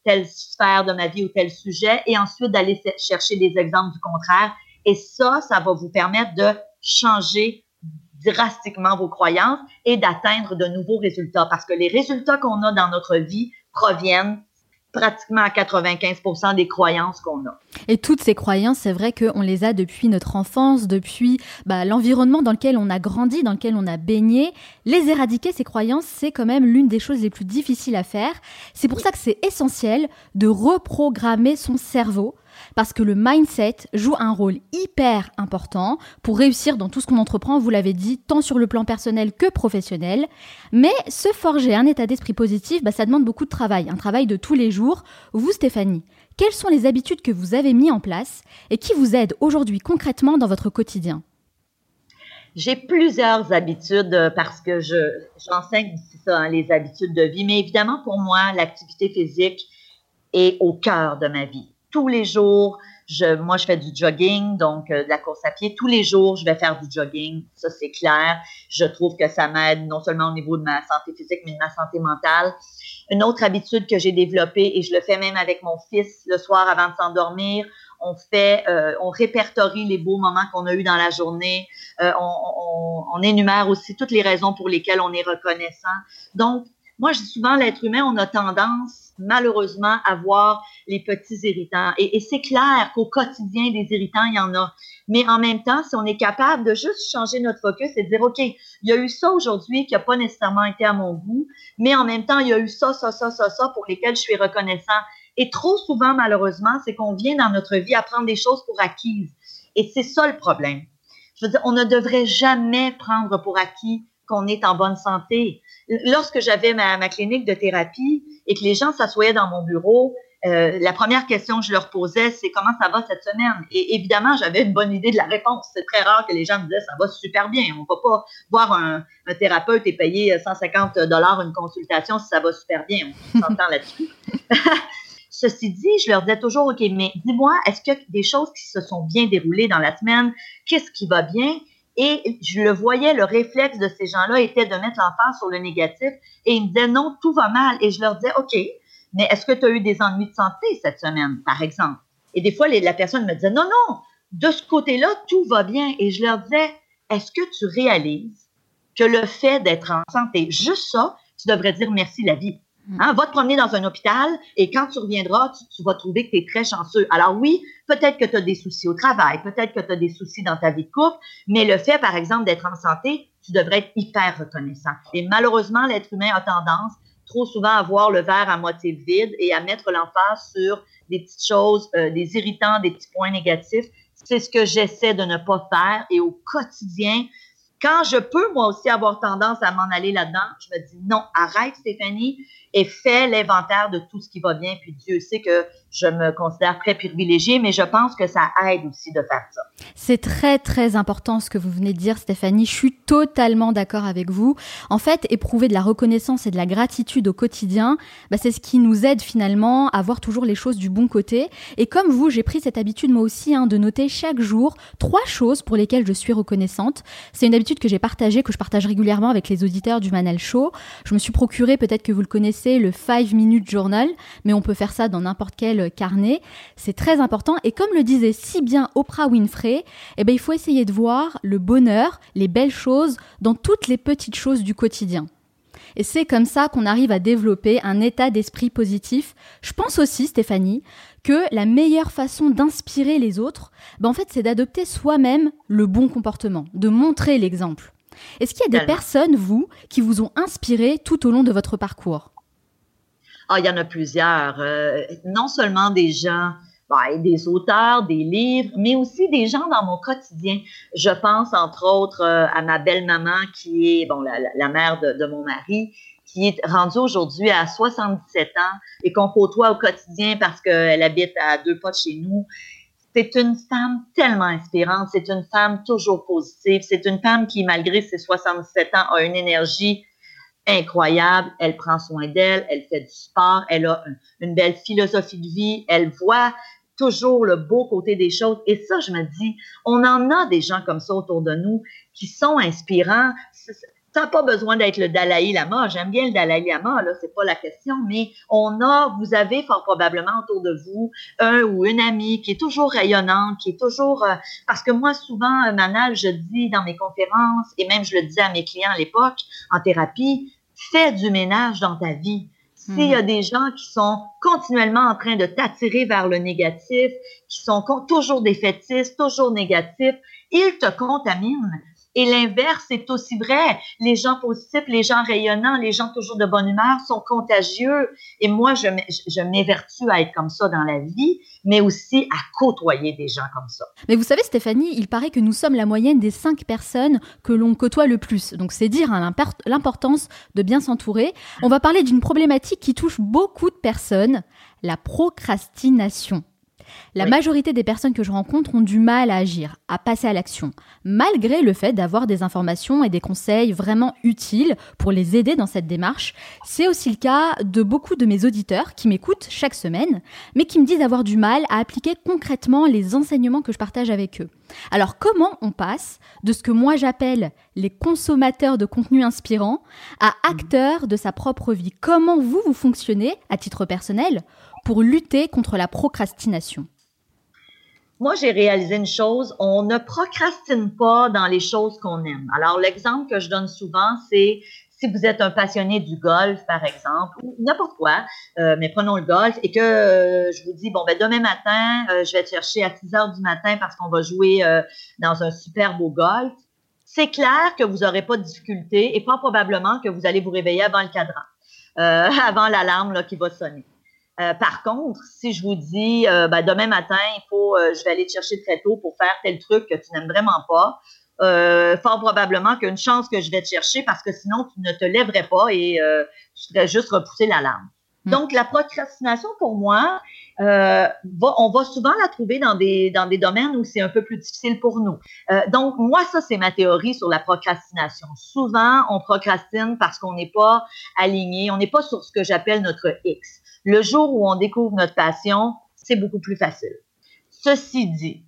telle, sphère de ma vie ou tel sujet, et ensuite d'aller chercher des exemples du contraire. Et ça, ça va vous permettre de changer drastiquement vos croyances et d'atteindre de nouveaux résultats parce que les résultats qu'on a dans notre vie proviennent pratiquement à 95% des croyances qu'on a. Et toutes ces croyances, c'est vrai qu'on les a depuis notre enfance, depuis bah, l'environnement dans lequel on a grandi, dans lequel on a baigné. Les éradiquer, ces croyances, c'est quand même l'une des choses les plus difficiles à faire. C'est pour ça que c'est essentiel de reprogrammer son cerveau parce que le mindset joue un rôle hyper important pour réussir dans tout ce qu'on entreprend, vous l'avez dit, tant sur le plan personnel que professionnel. Mais se forger un état d'esprit positif, bah, ça demande beaucoup de travail, un travail de tous les jours. Vous, Stéphanie, quelles sont les habitudes que vous avez mises en place et qui vous aident aujourd'hui concrètement dans votre quotidien? J'ai plusieurs habitudes euh, parce que je j'enseigne ça, hein, les habitudes de vie. Mais évidemment, pour moi, l'activité physique est au cœur de ma vie tous les jours. Je, moi, je fais du jogging, donc euh, de la course à pied. Tous les jours, je vais faire du jogging. Ça, c'est clair. Je trouve que ça m'aide non seulement au niveau de ma santé physique, mais de ma santé mentale. Une autre habitude que j'ai développée, et je le fais même avec mon fils le soir avant de s'endormir, on fait, euh, on répertorie les beaux moments qu'on a eus dans la journée. Euh, on, on, on, énumère aussi toutes les raisons pour lesquelles on est reconnaissant. Donc, moi, je dis souvent, l'être humain, on a tendance malheureusement avoir les petits irritants. Et, c'est clair qu'au quotidien, des irritants, il y en a. Mais en même temps, si on est capable de juste changer notre focus et de dire, OK, il y a eu ça aujourd'hui qui n'a pas nécessairement été à mon goût, mais en même temps, il y a eu ça, ça, ça, ça, ça pour lesquels je suis reconnaissant. Et trop souvent, malheureusement, c'est qu'on vient dans notre vie à prendre des choses pour acquises. Et c'est ça le problème. Je veux dire, on ne devrait jamais prendre pour acquis qu'on est en bonne santé. Lorsque j'avais ma, ma, clinique de thérapie et que les gens s'assoyaient dans mon bureau, euh, la première question que je leur posais, c'est comment ça va cette semaine? Et évidemment, j'avais une bonne idée de la réponse. C'est très rare que les gens me disaient ça va super bien. On ne va pas voir un, un, thérapeute et payer 150 dollars une consultation si ça va super bien. On s'entend [LAUGHS] là-dessus. [LAUGHS] Ceci dit, je leur disais toujours, OK, mais dis-moi, est-ce qu'il y a des choses qui se sont bien déroulées dans la semaine? Qu'est-ce qui va bien? Et je le voyais, le réflexe de ces gens-là était de mettre l'enfant sur le négatif. Et ils me disaient, non, tout va mal. Et je leur disais, OK, mais est-ce que tu as eu des ennuis de santé cette semaine, par exemple? Et des fois, la personne me disait, non, non, de ce côté-là, tout va bien. Et je leur disais, est-ce que tu réalises que le fait d'être en santé, juste ça, tu devrais dire merci la vie? Hein, va te promener dans un hôpital et quand tu reviendras, tu, vas trouver que tu es très chanceux. Alors oui, peut-être que tu as des soucis au travail, peut-être que tu as des soucis dans ta vie de couple, mais le fait, par exemple, d'être en santé, tu devrais être hyper reconnaissant. Et malheureusement, l'être humain a tendance trop souvent à voir le verre à moitié vide et à mettre l'emphase sur des petites choses, euh, des irritants, des petits points négatifs. C'est ce que j'essaie de ne pas faire et au quotidien, quand je peux moi aussi avoir tendance à m'en aller là-dedans, je me dis non, arrête Stéphanie et fais l'inventaire de tout ce qui va bien. Puis Dieu sait que je me considère très privilégiée, mais je pense que ça aide aussi de faire ça. C'est très, très important ce que vous venez de dire, Stéphanie. Je suis totalement d'accord avec vous. En fait, éprouver de la reconnaissance et de la gratitude au quotidien, bah, c'est ce qui nous aide finalement à voir toujours les choses du bon côté. Et comme vous, j'ai pris cette habitude moi aussi hein, de noter chaque jour trois choses pour lesquelles je suis reconnaissante. C'est une habitude que j'ai partagée, que je partage régulièrement avec les auditeurs du Manal Show. Je me suis procuré, peut-être que vous le connaissez, le 5 Minute Journal, mais on peut faire ça dans n'importe quel carnet. C'est très important. Et comme le disait si bien Oprah Winfrey, eh ben, il faut essayer de voir le bonheur, les belles choses dans toutes les petites choses du quotidien. Et c'est comme ça qu'on arrive à développer un état d'esprit positif. Je pense aussi, Stéphanie, que la meilleure façon d'inspirer les autres, ben en fait, c'est d'adopter soi-même le bon comportement, de montrer l'exemple. Est-ce qu'il y a des personnes, vous, qui vous ont inspiré tout au long de votre parcours? Ah, il y en a plusieurs. Euh, non seulement des gens, ben, des auteurs, des livres, mais aussi des gens dans mon quotidien. Je pense entre autres euh, à ma belle-maman qui est bon la, mère de, mon mari, qui est rendue aujourd'hui à 77 ans et qu'on côtoie au quotidien parce qu'elle habite à deux pas de chez nous. C'est une femme tellement inspirante, c'est une femme toujours positive, c'est une femme qui, malgré ses 77 ans, a une énergie incroyable. Elle prend soin d'elle, elle fait du sport, elle a une belle philosophie de vie, elle voit toujours le beau côté des choses. Et ça, je me dis, on en a des gens comme ça autour de nous qui sont inspirants. N'a pas besoin d'être le Dalai Lama. J'aime bien le Dalai Lama, là, c'est pas la question, mais on a, vous avez fort probablement autour de vous un ou une amie qui est toujours rayonnante, qui est toujours, euh, parce que moi, souvent, euh, Manal, je dis dans mes conférences, et même je le disais à mes clients à l'époque, en thérapie, fais du ménage dans ta vie. S'il y a hmm. des gens qui sont continuellement en train de t'attirer vers le négatif, qui sont toujours défaitistes, toujours négatifs, ils te contaminent. Et l'inverse est aussi vrai. Les gens positifs, les gens rayonnants, les gens toujours de bonne humeur sont contagieux. Et moi, je, m'évertue à être comme ça dans la vie, mais aussi à côtoyer des gens comme ça. Mais vous savez, Stéphanie, il paraît que nous sommes la moyenne des cinq personnes que l'on côtoie le plus. Donc c'est dire hein, l'importance de bien s'entourer. On va parler d'une problématique qui touche beaucoup de personnes, la procrastination. La majorité des personnes que je rencontre ont du mal à agir, à passer à l'action, malgré le fait d'avoir des informations et des conseils vraiment utiles pour les aider dans cette démarche. C'est aussi le cas de beaucoup de mes auditeurs qui m'écoutent chaque semaine, mais qui me disent avoir du mal à appliquer concrètement les enseignements que je partage avec eux. Alors comment on passe de ce que moi j'appelle les consommateurs de contenu inspirant à acteurs de sa propre vie? Comment vous, vous fonctionnez à titre personnel? Pour lutter contre la procrastination? Moi, j'ai réalisé une chose, on ne procrastine pas dans les choses qu'on aime. Alors, l'exemple que je donne souvent, c'est si vous êtes un passionné du golf, par exemple, ou n'importe quoi, euh, mais prenons le golf, et que euh, je vous dis, bon, ben demain matin, euh, je vais te chercher à 6 heures du matin parce qu'on va jouer dans un super beau golf, c'est clair que vous n'aurez pas de difficulté et pas probablement que vous allez vous réveiller avant le cadran, [LAUGHS] avant l'alarme qui va sonner. Euh, par contre, si je vous dis euh, ben, demain matin, il faut, euh, je vais aller te chercher très tôt pour faire tel truc que tu n'aimes vraiment pas, fort probablement qu'il y a une chance que je vais te chercher parce que sinon tu ne te lèverais pas et tu serais juste repousser l'alarme. Hmm. Donc la procrastination pour moi, on va souvent la trouver dans des dans des domaines où c'est un peu plus difficile pour nous. donc moi ça c'est ma théorie sur la procrastination. Souvent on procrastine parce qu'on n'est pas aligné, on n'est pas sur ce que j'appelle notre X. Le jour où on découvre notre passion, c'est beaucoup plus facile. Ceci dit,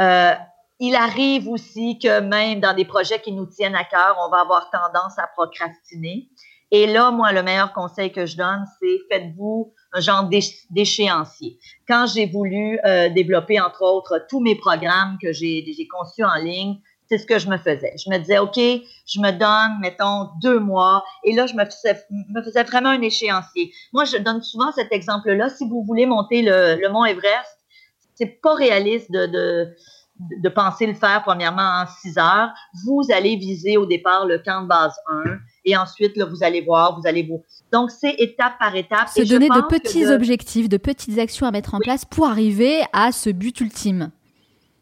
euh, il arrive aussi que même dans des projets qui nous tiennent à cœur, on va avoir tendance à procrastiner. Et là, moi, le meilleur conseil que je donne, c'est faites-vous un genre d'échéancier. Quand j'ai voulu euh, développer, entre autres, tous mes programmes que j'ai conçus en ligne, c'est ce que je me faisais. Je me disais, OK, je me donne, mettons, deux mois. Et là, je me faisais, me faisais vraiment un échéancier. Moi, je donne souvent cet exemple-là. Si vous voulez monter le, le mont Everest, c'est pas réaliste de, de, de, penser le faire premièrement en six heures. Vous allez viser au départ le camp de base 1 et ensuite, là, vous allez voir, vous allez vous. Donc, c'est étape par étape. Se donner de petits objectifs, de petites actions à mettre en place pour arriver à ce but ultime.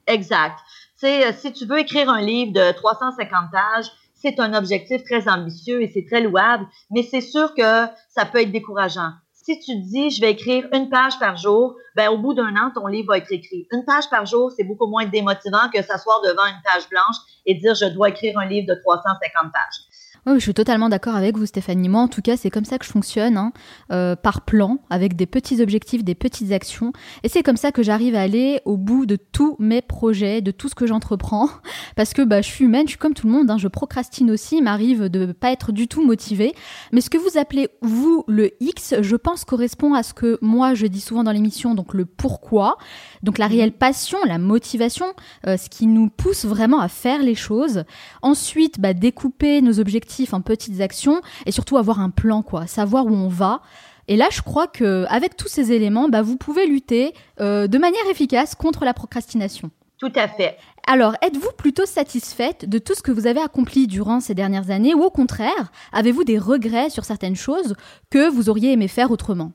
Exact. Euh, si tu veux écrire un livre de 350 pages, c'est un objectif très ambitieux et c'est très louable, mais c'est sûr que ça peut être décourageant. Si tu dis, je vais écrire une page par jour, ben, au bout d'un an, ton livre va être écrit. Une page par jour, c'est beaucoup moins démotivant que s'asseoir devant une page blanche et dire, je dois écrire un livre de 350 pages. Oui, je suis totalement d'accord avec vous, Stéphanie. Moi, en tout cas, c'est comme ça que je fonctionne, hein, euh, par plan, avec des petits objectifs, des petites actions. Et c'est comme ça que j'arrive à aller au bout de tous mes projets, de tout ce que j'entreprends. [LAUGHS] Parce que bah, je suis humaine, je suis comme tout le monde, hein, je procrastine aussi, il m'arrive de ne pas être du tout motivée. Mais ce que vous appelez, vous, le X, je pense correspond à ce que moi, je dis souvent dans l'émission, donc le pourquoi. Donc la réelle passion, la motivation, euh, ce qui nous pousse vraiment à faire les choses. Ensuite, bah, découper nos objectifs en petites actions et surtout avoir un plan, quoi, savoir où on va. Et là, je crois que avec tous ces éléments, bah, vous pouvez lutter euh, de manière efficace contre la procrastination. Tout à fait. Alors, êtes-vous plutôt satisfaite de tout ce que vous avez accompli durant ces dernières années ou au contraire, avez-vous des regrets sur certaines choses que vous auriez aimé faire autrement?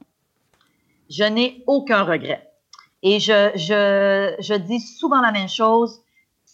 Je n'ai aucun regret. Et je, je, je dis souvent la même chose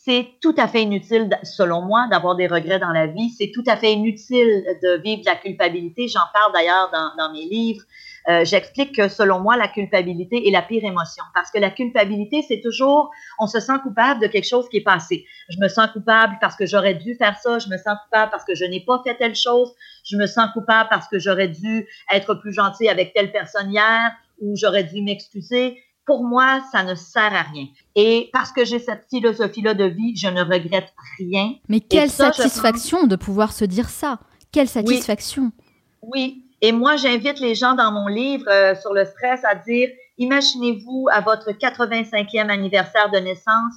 c'est tout à fait inutile, selon moi, d'avoir des regrets dans la vie. C'est tout à fait inutile de vivre de la culpabilité. J'en parle d'ailleurs dans, mes livres. Euh, j'explique que selon moi, la culpabilité est la pire émotion parce que la culpabilité, c'est toujours, on se sent coupable de quelque chose qui est passé. Je me sens coupable parce que j'aurais dû faire ça. Je me sens coupable parce que je n'ai pas fait telle chose. Je me sens coupable parce que j'aurais dû être plus gentil avec telle personne hier ou j'aurais dû m'excuser pour moi, ça ne sert à rien. Et parce que j'ai cette philosophie-là de vie, je ne regrette rien. Mais quelle satisfaction de pouvoir se dire ça. Quelle satisfaction. Oui. Et moi, j'invite les gens dans mon livre euh, sur le stress à dire, imaginez-vous à votre 85e anniversaire de naissance,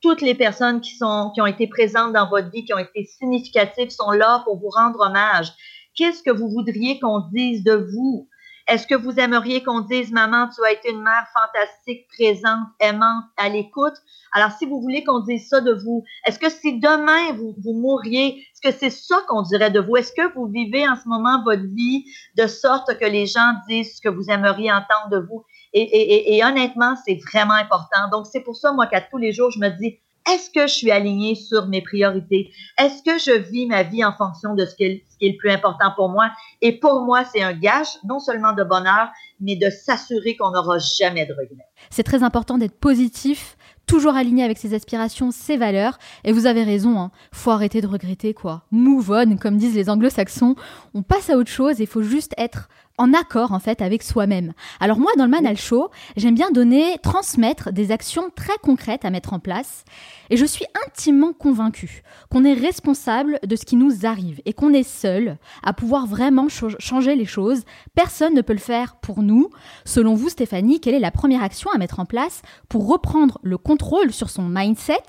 toutes les personnes qui, sont, qui ont été présentes dans votre vie, qui ont été significatives, sont là pour vous rendre hommage. Qu'est-ce que vous voudriez qu'on dise de vous? Est-ce que vous aimeriez qu'on dise, maman, tu as été une mère fantastique, présente, aimante, à l'écoute? Alors, si vous voulez qu'on dise ça de vous, est-ce que si demain vous, vous mourriez, est-ce que c'est ça qu'on dirait de vous? Est-ce que vous vivez en ce moment votre vie de sorte que les gens disent ce que vous aimeriez entendre de vous? Et, et, et honnêtement, c'est vraiment important. Donc, c'est pour ça, moi, qu'à tous les jours, je me dis, est-ce que je suis alignée sur mes priorités? Est-ce que je vis ma vie en fonction de ce qui, est, le plus important pour moi? Et pour moi, c'est un gage non seulement de bonheur, mais de s'assurer qu'on n'aura jamais de regrets. C'est très important d'être positif, toujours aligné avec ses aspirations, ses valeurs. Et vous avez raison, hein, faut arrêter de regretter quoi. Move on, comme disent les anglo-saxons. On passe à autre chose, il faut juste être en accord en fait avec soi-même. Alors moi dans le Manal Show, j'aime bien donner, transmettre des actions très concrètes à mettre en place et je suis intimement convaincue qu'on est responsable de ce qui nous arrive et qu'on est seul à pouvoir vraiment changer les choses. Personne ne peut le faire pour nous. Selon vous Stéphanie, quelle est la première action à mettre en place pour reprendre le contrôle sur son mindset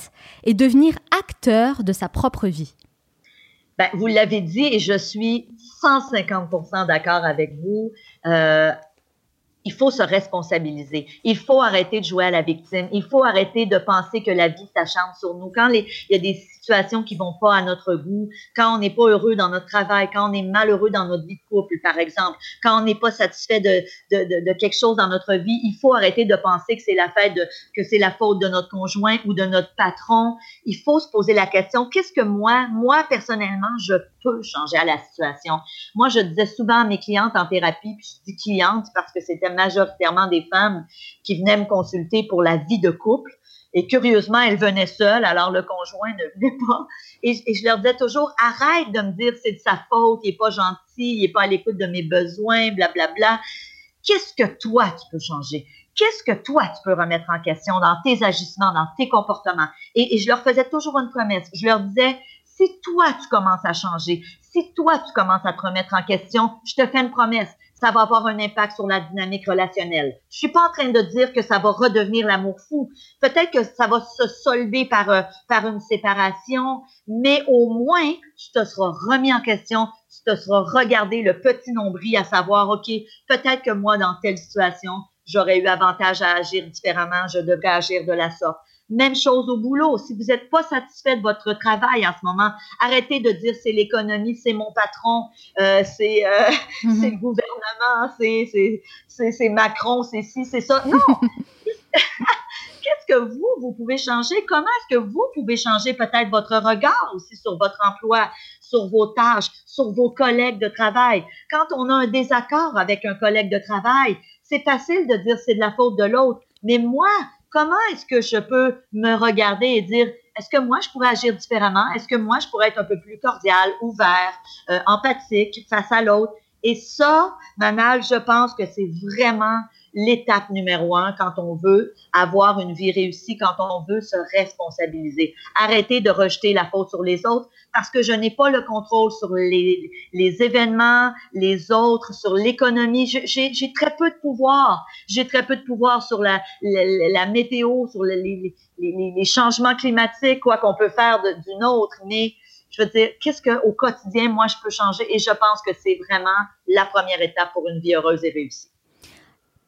et devenir acteur de sa propre vie? Ben, vous l'avez dit et je suis 150% d'accord avec vous. Euh, il faut se responsabiliser. Il faut arrêter de jouer à la victime. Il faut arrêter de penser que la vie s'acharne sur nous. Quand il y a des situations qui vont pas à notre goût, quand on n'est pas heureux dans notre travail, quand on est malheureux dans notre vie de couple, par exemple, quand on n'est pas satisfait de, de, de, quelque chose dans notre vie, il faut arrêter de penser que c'est la fête que c'est la faute de notre conjoint ou de notre patron. Il faut se poser la question, qu'est-ce que moi, moi personnellement, je peux changer à la situation? Moi, je disais souvent à mes clientes en thérapie, puis je dis clientes parce que c'était majoritairement des femmes qui venaient me consulter pour la vie de couple. Et curieusement, elles venaient seules, alors le conjoint ne venait pas. Et, je leur disais toujours, arrête de me dire c'est de sa faute, il n'est pas gentil, il n'est pas à l'écoute de mes besoins, blablabla. Bla, bla. Qu'est-ce que toi tu peux changer? Qu'est-ce que toi tu peux remettre en question dans tes agissements, dans tes comportements? Et je leur faisais toujours une promesse. Je leur disais, si toi tu commences à changer, si toi tu commences à te remettre en question, je te fais une promesse ça va avoir un impact sur la dynamique relationnelle. Je suis pas en train de dire que ça va redevenir l'amour fou. Peut-être que ça va se solder par, euh, par une séparation, mais au moins, tu te seras remis en question, tu te seras regardé le petit nombril à savoir, OK, peut-être que moi, dans telle situation, j'aurais eu avantage à agir différemment, je devrais agir de la sorte. Même chose au boulot. Si vous n'êtes pas satisfait de votre travail en ce moment, arrêtez de dire c'est l'économie, c'est mon patron, euh, c'est euh, [LAUGHS] mm-hmm. le gouvernement, c'est Macron, c'est ci, c'est ça. Non! [LAUGHS] Qu'est-ce que vous, vous pouvez changer? Comment est-ce que vous pouvez changer peut-être votre regard aussi sur votre emploi, sur vos tâches, sur vos collègues de travail? Quand on a un désaccord avec un collègue de travail, c'est facile de dire c'est de la faute de l'autre. Mais moi, comment est-ce que je peux me regarder et dire, est-ce que moi, je pourrais agir différemment? Est-ce que moi, je pourrais être un peu plus cordial, ouvert, euh, empathique face à l'autre? Et ça, Manal, je pense que c'est vraiment l'étape numéro un quand on veut avoir une vie réussie, quand on veut se responsabiliser. Arrêter de rejeter la faute sur les autres parce que je n'ai pas le contrôle sur les, les événements, les autres, sur l'économie. J'ai très peu de pouvoir. J'ai très peu de pouvoir sur la, la, météo, sur les, les, changements climatiques, quoi qu'on peut faire d'une autre. Mais je veux dire, qu'est-ce qu'au quotidien, moi, je peux changer? Et je pense que c'est vraiment la première étape pour une vie heureuse et réussie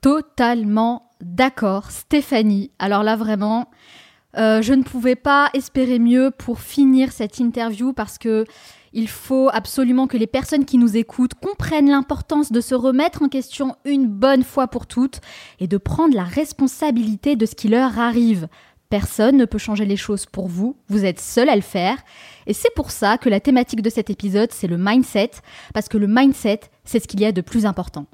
totalement d'accord, Stéphanie. Alors là, vraiment, euh, je ne pouvais pas espérer mieux pour finir cette interview parce que il faut absolument que les personnes qui nous écoutent comprennent l'importance de se remettre en question une bonne fois pour toutes et de prendre la responsabilité de ce qui leur arrive. Personne ne peut changer les choses pour vous, vous êtes seul à le faire. Et c'est pour ça que la thématique de cet épisode, c'est le mindset, parce que le mindset, c'est ce qu'il y a de plus important.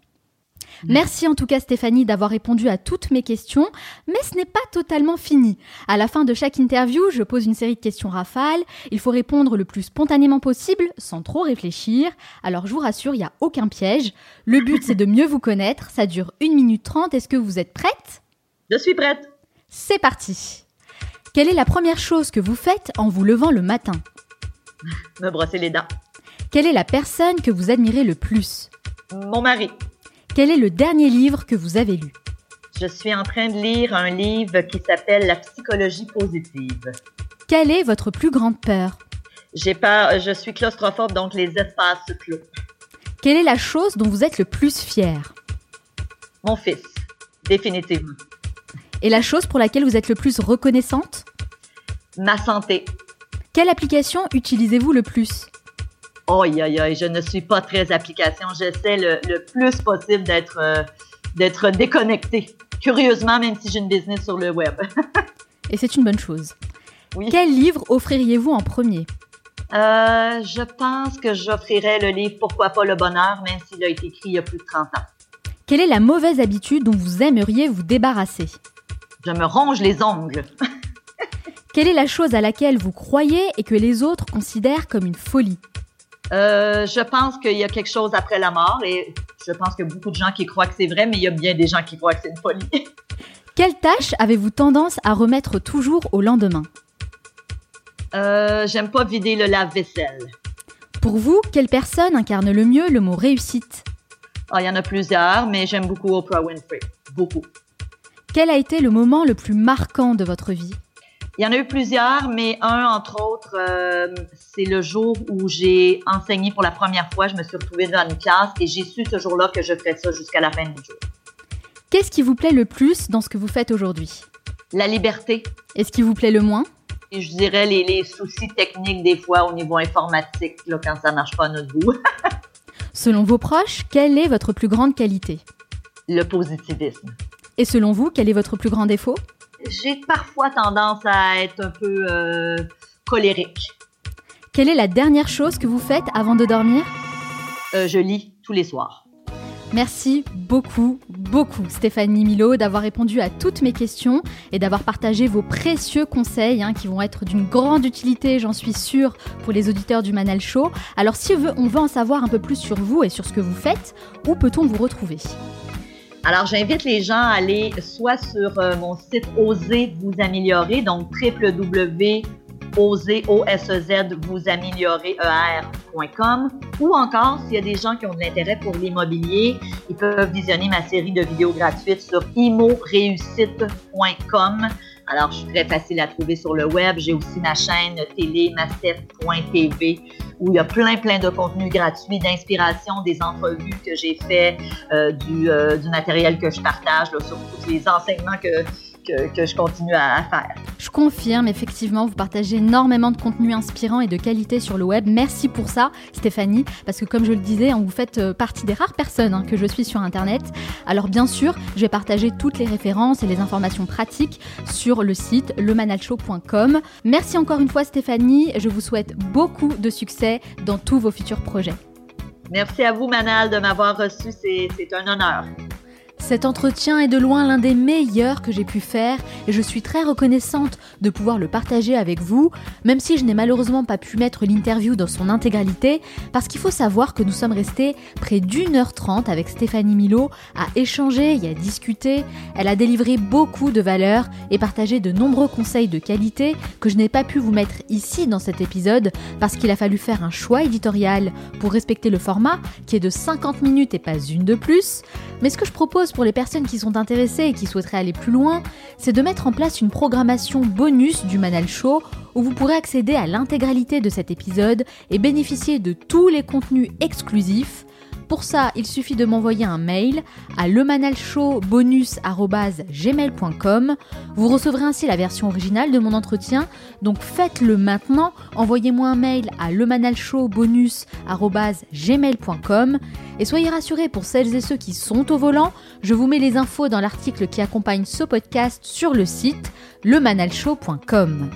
Merci en tout cas Stéphanie d'avoir répondu à toutes mes questions, mais ce n'est pas totalement fini. À la fin de chaque interview, je pose une série de questions rafales. Il faut répondre le plus spontanément possible, sans trop réfléchir. Alors je vous rassure, il n'y a aucun piège. Le but c'est de mieux vous connaître. Ça dure 1 minute 30. Est-ce que vous êtes prête? Je suis prête. C'est parti. Quelle est la première chose que vous faites en vous levant le matin? Me brosser les dents. Quelle est la personne que vous admirez le plus? Mon mari. Quel est le dernier livre que vous avez lu? Je suis en train de lire un livre qui s'appelle La psychologie positive. Quelle est votre plus grande peur? J'ai peur, je suis claustrophobe, donc les espaces clos. Quelle est la chose dont vous êtes le plus fier Mon fils, définitivement. Et la chose pour laquelle vous êtes le plus reconnaissante? Ma santé. Quelle application utilisez-vous le plus? Aïe, aïe, aïe, je ne suis pas très application. J'essaie le, plus possible d'être euh, d'être déconnecté. Curieusement, même si j'ai une business sur le web. Et c'est une bonne chose. [LAUGHS] Oui. Quel livre offririez-vous en premier? Euh, Je pense que j'offrirais le livre Pourquoi pas le bonheur, même s'il a été écrit il y a plus de 30 ans. Quelle est la mauvaise habitude dont vous aimeriez vous débarrasser? Je me ronge les ongles. Quelle est la chose à laquelle vous croyez et que les autres considèrent comme une folie? Euh, je pense qu'il y a quelque chose après la mort et je pense a beaucoup de gens qui croient que c'est vrai, mais il y a bien des gens qui croient que c'est une folie. [LAUGHS] Quelle tâche avez-vous tendance à remettre toujours au lendemain? Euh, J'aime pas vider le lave-vaisselle. Pour vous, quelle personne incarne le mieux le mot réussite? Ah, Il y en a plusieurs, mais j'aime beaucoup Oprah Winfrey. Beaucoup. Quel a été le moment le plus marquant de votre vie? Il y en a eu plusieurs, mais un, entre autres, euh, c'est le jour où j'ai enseigné pour la première fois. Je me suis retrouvée dans une classe et j'ai su ce jour-là que je ferais ça jusqu'à la fin du jour. Qu'est-ce qui vous plaît le plus dans ce que vous faites aujourd'hui? La liberté. Et ce qui vous plaît le moins? Et je dirais les, soucis techniques des fois au niveau informatique, là, quand ça marche pas à notre goût. [LAUGHS] selon vos proches, quelle est votre plus grande qualité? Le positivisme. Et selon vous, quel est votre plus grand défaut? J'ai parfois tendance à être un peu euh, colérique. Quelle est la dernière chose que vous faites avant de dormir? Euh, Je lis tous les soirs. Merci beaucoup, beaucoup Stéphanie Milo d'avoir répondu à toutes mes questions et d'avoir partagé vos précieux conseils hein, qui vont être d'une grande utilité, j'en suis sûre, pour les auditeurs du Manal Show. Alors si on veut en savoir un peu plus sur vous et sur ce que vous faites, où peut-on vous retrouver? Alors, j'invite les gens à aller soit sur euh, mon site Osez vous améliorer, donc www.osez, o s z vous améliorer, mindset.com ou encore, s'il y a des gens qui ont de l'intérêt pour l'immobilier, ils peuvent visionner ma série de vidéos gratuites sur imoreussite.com. Alors, je suis très facile à trouver sur le web. J'ai aussi ma chaîne télé, massef.tv, où il y a plein, plein de contenus gratuits, d'inspiration, des entrevues que j'ai fait, euh, du, euh, du, matériel que je partage, là, sur les enseignements que, que, je continue à, faire. Je confirme, effectivement, vous partagez énormément de contenu inspirant et de qualité sur le web. Merci pour ça, Stéphanie, parce que comme je le disais, hein, vous faites euh, partie des rares personnes hein, que je suis sur Internet. Alors bien sûr, je vais partager toutes les références et les informations pratiques sur le site lemanalshow.com. Merci encore une fois, Stéphanie. Je vous souhaite beaucoup de succès dans tous vos futurs projets. Merci à vous, Manal, de m'avoir reçu. C'est un honneur. Cet entretien est de loin l'un des meilleurs que j'ai pu faire et je suis très reconnaissante de pouvoir le partager avec vous, même si je n'ai malheureusement pas pu mettre l'interview dans son intégralité, parce qu'il faut savoir que nous sommes restés près d'une heure trente avec Stéphanie Milo à échanger et à discuter. Elle a délivré beaucoup de valeurs et partagé de nombreux conseils de qualité que je n'ai pas pu vous mettre ici dans cet épisode parce qu'il a fallu faire un choix éditorial pour respecter le format qui est de 50 minutes et pas une de plus. Mais ce que je propose pour les personnes qui sont intéressées et qui souhaiteraient aller plus loin, c'est de mettre en place une programmation bonus du Manal Show où vous pourrez accéder à l'intégralité de cet épisode et bénéficier de tous les contenus exclusifs pour ça, il suffit de m'envoyer un mail à lemanalshowbonus.gmail.com. Vous recevrez ainsi la version originale de mon entretien, donc faites-le maintenant. Envoyez-moi un mail à lemanalshowbonus.gmail.com et soyez rassurés pour celles et ceux qui sont au volant, je vous mets les infos dans l'article qui accompagne ce podcast sur le site lemanalshow.com.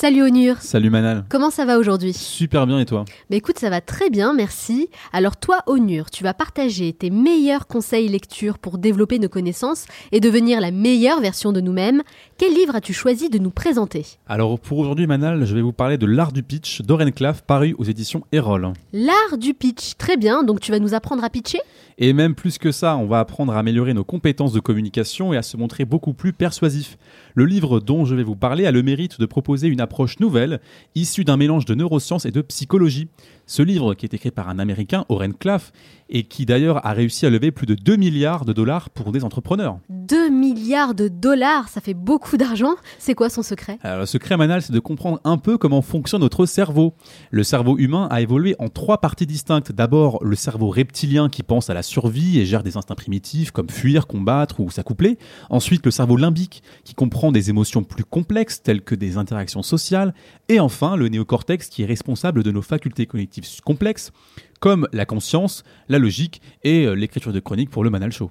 Salut Onur. Salut Manal. Comment ça va aujourd'hui Super bien et toi Bah écoute, ça va très bien, merci. Alors toi Onur, tu vas partager tes meilleurs conseils lecture pour développer nos connaissances et devenir la meilleure version de nous-mêmes. Quel livre as-tu choisi de nous présenter Alors pour aujourd'hui Manal, je vais vous parler de L'art du pitch d'Oren Claff paru aux éditions Erol. L'art du pitch, très bien. Donc tu vas nous apprendre à pitcher et même plus que ça, on va apprendre à améliorer nos compétences de communication et à se montrer beaucoup plus persuasif. Le livre dont je vais vous parler a le mérite de proposer une approche nouvelle, issue d'un mélange de neurosciences et de psychologie. Ce livre, qui est écrit par un Américain, Oren Claff, et qui d'ailleurs a réussi à lever plus de 2 milliards de dollars pour des entrepreneurs. 2 milliards de dollars, ça fait beaucoup d'argent. C'est quoi son secret? Alors, Le secret, Manal, c'est de comprendre un peu comment fonctionne notre cerveau. Le cerveau humain a évolué en trois parties distinctes. D'abord, le cerveau reptilien qui pense à la survie et gère des instincts primitifs comme fuir, combattre ou s'accoupler. Ensuite, le cerveau limbique qui comprend des émotions plus complexes telles que des interactions sociales. Et enfin, le néocortex qui est responsable de nos facultés cognitives complexes, comme la conscience, la logique et euh, l'écriture de chroniques pour le Manal Show.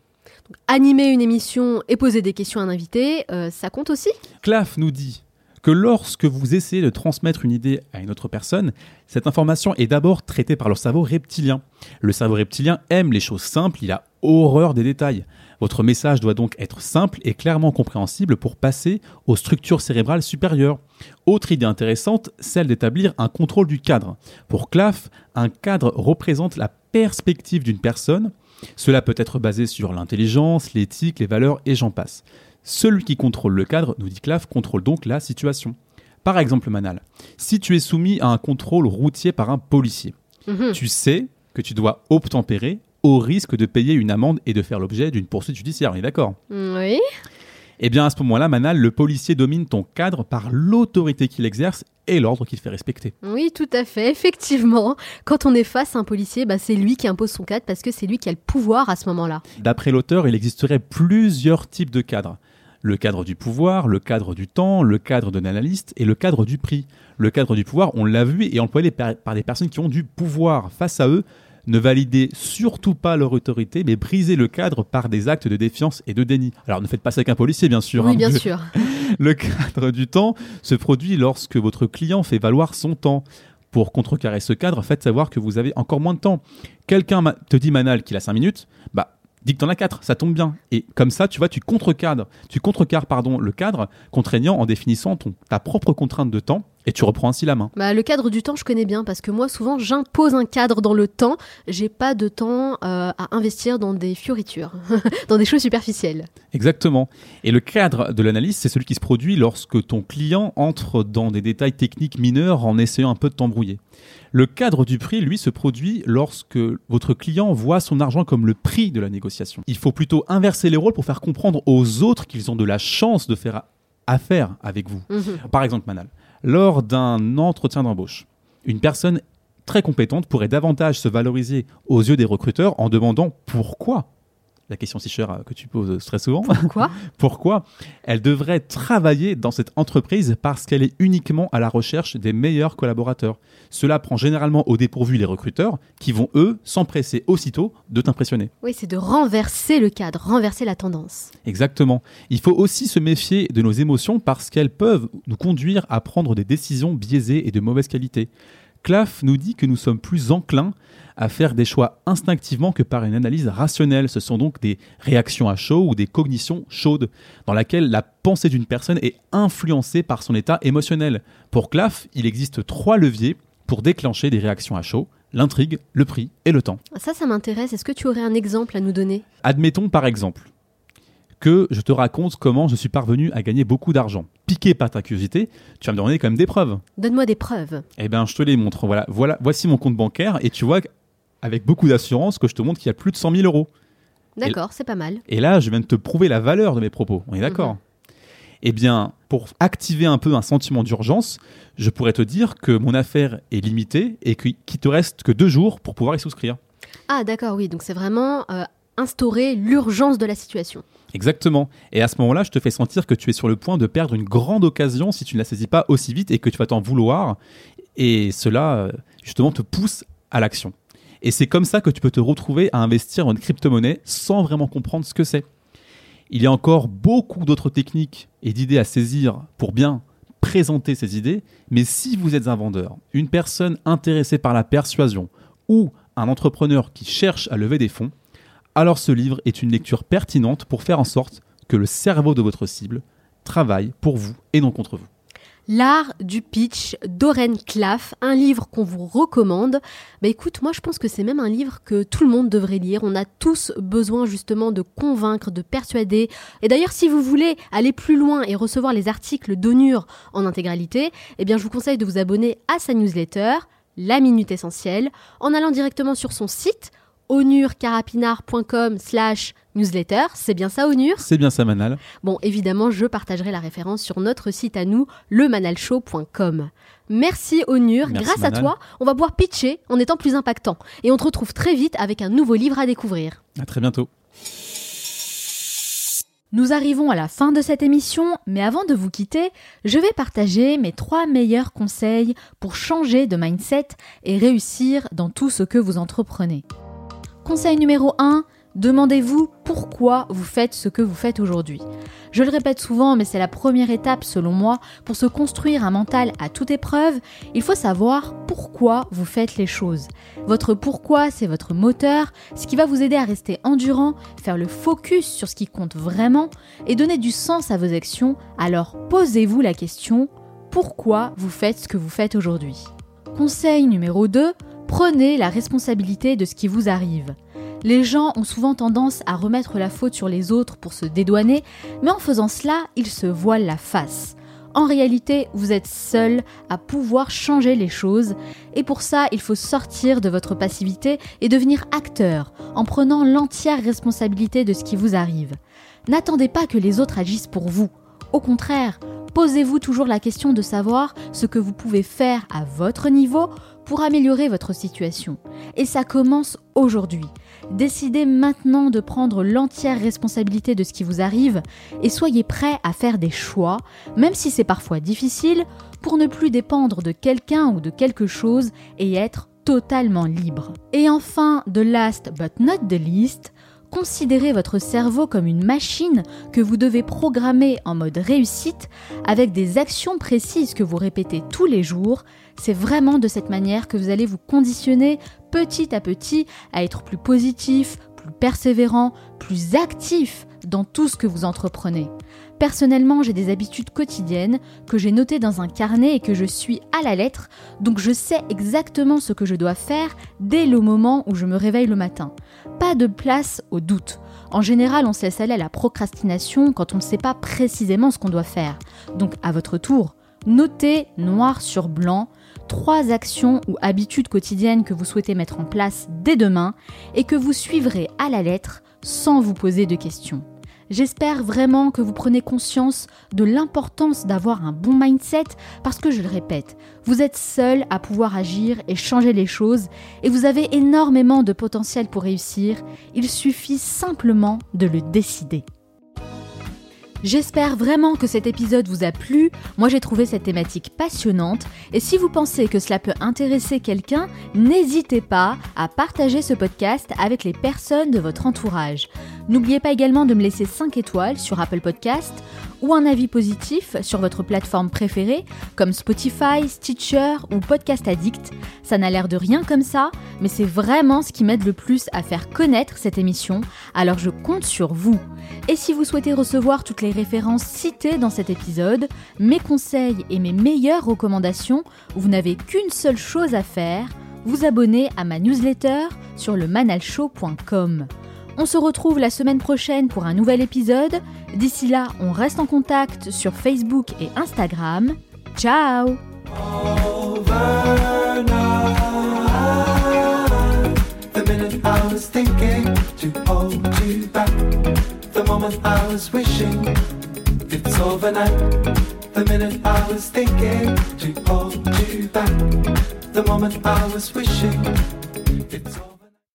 animer une émission et poser des questions à un invité, euh, ça compte aussi? Claf nous dit que lorsque vous essayez de transmettre une idée à une autre personne, cette information est d'abord traitée par le cerveau reptilien. Le cerveau reptilien aime les choses simples, il a horreur des détails. Votre message doit donc être simple et clairement compréhensible pour passer aux structures cérébrales supérieures. Autre idée intéressante, celle d'établir un contrôle du cadre. Pour Claf, un cadre représente la perspective d'une personne. Cela peut être basé sur l'intelligence, l'éthique, les valeurs et j'en passe. Celui qui contrôle le cadre, nous dit Claf, contrôle donc la situation. Par exemple, Manal, si tu es soumis à un contrôle routier par un policier, mhm. tu sais que tu dois obtempérer au risque de payer une amende et de faire l'objet d'une poursuite judiciaire. On est d'accord Oui. Eh bien, à ce moment-là, Manal, le policier domine ton cadre par l'autorité qu'il exerce et l'ordre qu'il fait respecter. Oui, tout à fait. Effectivement, quand on est face à un policier, bah, c'est lui qui impose son cadre parce que c'est lui qui a le pouvoir à ce moment-là. D'après l'auteur, il existerait plusieurs types de cadres. Le cadre du pouvoir, le cadre du temps, le cadre de l'analyste et le cadre du prix. Le cadre du pouvoir, on l'a vu, est employé par des personnes qui ont du pouvoir. Face à eux, ne validez surtout pas leur autorité, mais brisez le cadre par des actes de défiance et de déni. Alors ne faites pas ça avec un policier, bien sûr. Oui, hein, bien sûr. [LAUGHS] le cadre du temps se produit lorsque votre client fait valoir son temps. Pour contrecarrer ce cadre, faites savoir que vous avez encore moins de temps. Quelqu'un te dit Manal qu'il a 5 minutes, bah dis que t'en as 4, ça tombe bien. Et comme ça, tu vois, tu contrecarres pardon, le cadre contraignant en définissant ton, ta propre contrainte de temps Et tu reprends ainsi la main. Bah, le cadre du temps, je connais bien parce que moi, souvent, j'impose un cadre dans le temps. J'ai pas de temps euh, à investir dans des fioritures, [LAUGHS] dans des choses superficielles. Exactement. Et le cadre de l'analyse, c'est celui qui se produit lorsque ton client entre dans des détails techniques mineurs en essayant un peu de t'embrouiller. Le cadre du prix, lui, se produit lorsque votre client voit son argent comme le prix de la négociation. Il faut plutôt inverser les rôles pour faire comprendre aux autres qu'ils ont de la chance de faire affaire avec vous. Mhm. Par exemple, Manal, lors d'un entretien d'embauche, une personne très compétente pourrait davantage se valoriser aux yeux des recruteurs en demandant pourquoi la question si chère euh, que tu poses très souvent. Pourquoi? [LAUGHS] Pourquoi? Elle devrait travailler dans cette entreprise parce qu'elle est uniquement à la recherche des meilleurs collaborateurs. Cela prend généralement au dépourvu les recruteurs qui vont, eux, s'empresser aussitôt de t'impressionner. Oui, c'est de renverser le cadre, renverser la tendance. Exactement. Il faut aussi se méfier de nos émotions parce qu'elles peuvent nous conduire à prendre des décisions biaisées et de mauvaise qualité. Claff nous dit que nous sommes plus enclins à faire des choix instinctivement que par une analyse rationnelle. Ce sont donc des réactions à chaud ou des cognitions chaudes, dans laquelle la pensée d'une personne est influencée par son état émotionnel. Pour Claff, il existe trois leviers pour déclencher des réactions à chaud l'intrigue, le prix et le temps. Ça, ça m'intéresse. Est-ce que tu aurais un exemple à nous donner? Admettons par exemple que je te raconte comment je suis parvenu à gagner beaucoup d'argent. Piqué par ta curiosité, tu vas me donner quand même des preuves. Donne-moi des preuves. Eh bien, je te les montre. Voilà, voilà, voici mon compte bancaire et tu vois avec beaucoup d'assurance que je te montre qu'il y a plus de 100 000 euros. D'accord, c'est pas mal. Et là, je viens de te prouver la valeur de mes propos. On est d'accord Mhm. Eh bien, pour activer un peu un sentiment d'urgence, je pourrais te dire que mon affaire est limitée et qu'il qu'il te reste que deux jours pour pouvoir y souscrire. Ah, d'accord, oui. Donc c'est vraiment euh, instaurer l'urgence de la situation. Exactement. Et à ce moment-là, je te fais sentir que tu es sur le point de perdre une grande occasion si tu ne la saisis pas aussi vite et que tu vas t'en vouloir. Et cela, euh, justement, te pousse à l'action. Et c'est comme ça que tu peux te retrouver à investir en crypto-monnaie sans vraiment comprendre ce que c'est. Il y a encore beaucoup d'autres techniques et d'idées à saisir pour bien présenter ces idées, mais si vous êtes un vendeur, une personne intéressée par la persuasion ou un entrepreneur qui cherche à lever des fonds, alors ce livre est une lecture pertinente pour faire en sorte que le cerveau de votre cible travaille pour vous et non contre vous. L'art du pitch d'Oren Claff, un livre qu'on vous recommande. Bah écoute, moi je pense que c'est même un livre que tout le monde devrait lire. On a tous besoin justement de convaincre, de persuader. Et d'ailleurs, si vous voulez aller plus loin et recevoir les articles d'Onur en intégralité, eh bien je vous conseille de vous abonner à sa newsletter, La Minute Essentielle, en allant directement sur son site onurcarapinard.com slash newsletter. C'est bien ça, Onur? C'est bien ça, Manal. Bon, évidemment, je partagerai la référence sur notre site à nous, lemanalshow.com. Merci Onur, Merci, grâce à toi, on va pouvoir pitcher en étant plus impactant. Et on te retrouve très vite avec un nouveau livre à découvrir. À très bientôt. Nous arrivons à la fin de cette émission, mais avant de vous quitter, je vais partager mes trois meilleurs conseils pour changer de mindset et réussir dans tout ce que vous entreprenez. Conseil numéro 1, demandez-vous pourquoi vous faites ce que vous faites aujourd'hui. Je le répète souvent, mais c'est la première étape selon moi pour se construire un mental à toute épreuve. Il faut savoir pourquoi vous faites les choses. Votre pourquoi, c'est votre moteur, ce qui va vous aider à rester endurant, faire le focus sur ce qui compte vraiment et donner du sens à vos actions. Alors posez-vous la question pourquoi vous faites ce que vous faites aujourd'hui? Conseil numéro 2, prenez la responsabilité de ce qui vous arrive. Les gens ont souvent tendance à remettre la faute sur les autres pour se dédouaner, mais en faisant cela, ils se voilent la face. En réalité, vous êtes seul à pouvoir changer les choses, et pour ça, il faut sortir de votre passivité et devenir acteur, en prenant l'entière responsabilité de ce qui vous arrive. N'attendez pas que les autres agissent pour vous. Au contraire, posez-vous toujours la question de savoir ce que vous pouvez faire à votre niveau pour améliorer votre situation. Et ça commence aujourd'hui. Décidez maintenant de prendre l'entière responsabilité de ce qui vous arrive et soyez prêt à faire des choix, même si c'est parfois difficile, pour ne plus dépendre de quelqu'un ou de quelque chose et être totalement libre. Et enfin, the last but not the least, considérez votre cerveau comme une machine que vous devez programmer en mode réussite avec des actions précises que vous répétez tous les jours. C'est vraiment de cette manière que vous allez vous conditionner petit à petit à être plus positif, plus persévérant, plus actif dans tout ce que vous entreprenez. Personnellement, j'ai des habitudes quotidiennes que j'ai notées dans un carnet et que je suis à la lettre, donc je sais exactement ce que je dois faire dès le moment où je me réveille le matin. Pas de place au doute. En général, on se laisse aller à la procrastination quand on ne sait pas précisément ce qu'on doit faire. Donc à votre tour, notez noir sur blanc trois actions ou habitudes quotidiennes que vous souhaitez mettre en place dès demain et que vous suivrez à la lettre sans vous poser de questions. J'espère vraiment que vous prenez conscience de l'importance d'avoir un bon mindset parce que je le répète, vous êtes seul à pouvoir agir et changer les choses et vous avez énormément de potentiel pour réussir, il suffit simplement de le décider. J'espère vraiment que cet épisode vous a plu. Moi, j'ai trouvé cette thématique passionnante. Et si vous pensez que cela peut intéresser quelqu'un, n'hésitez pas à partager ce podcast avec les personnes de votre entourage. N'oubliez pas également de me laisser 5 étoiles sur Apple Podcast ou un avis positif sur votre plateforme préférée comme Spotify, Stitcher ou Podcast Addict. Ça n'a l'air de rien comme ça, mais c'est vraiment ce qui m'aide le plus à faire connaître cette émission, alors je compte sur vous. Et si vous souhaitez recevoir toutes les références citées dans cet épisode, mes conseils et mes meilleures recommandations, vous n'avez qu'une seule chose à faire, vous abonner à ma newsletter sur le manalshow.com. On se retrouve la semaine prochaine pour un nouvel épisode. D'ici là, on reste en contact sur Facebook et Instagram. Ciao.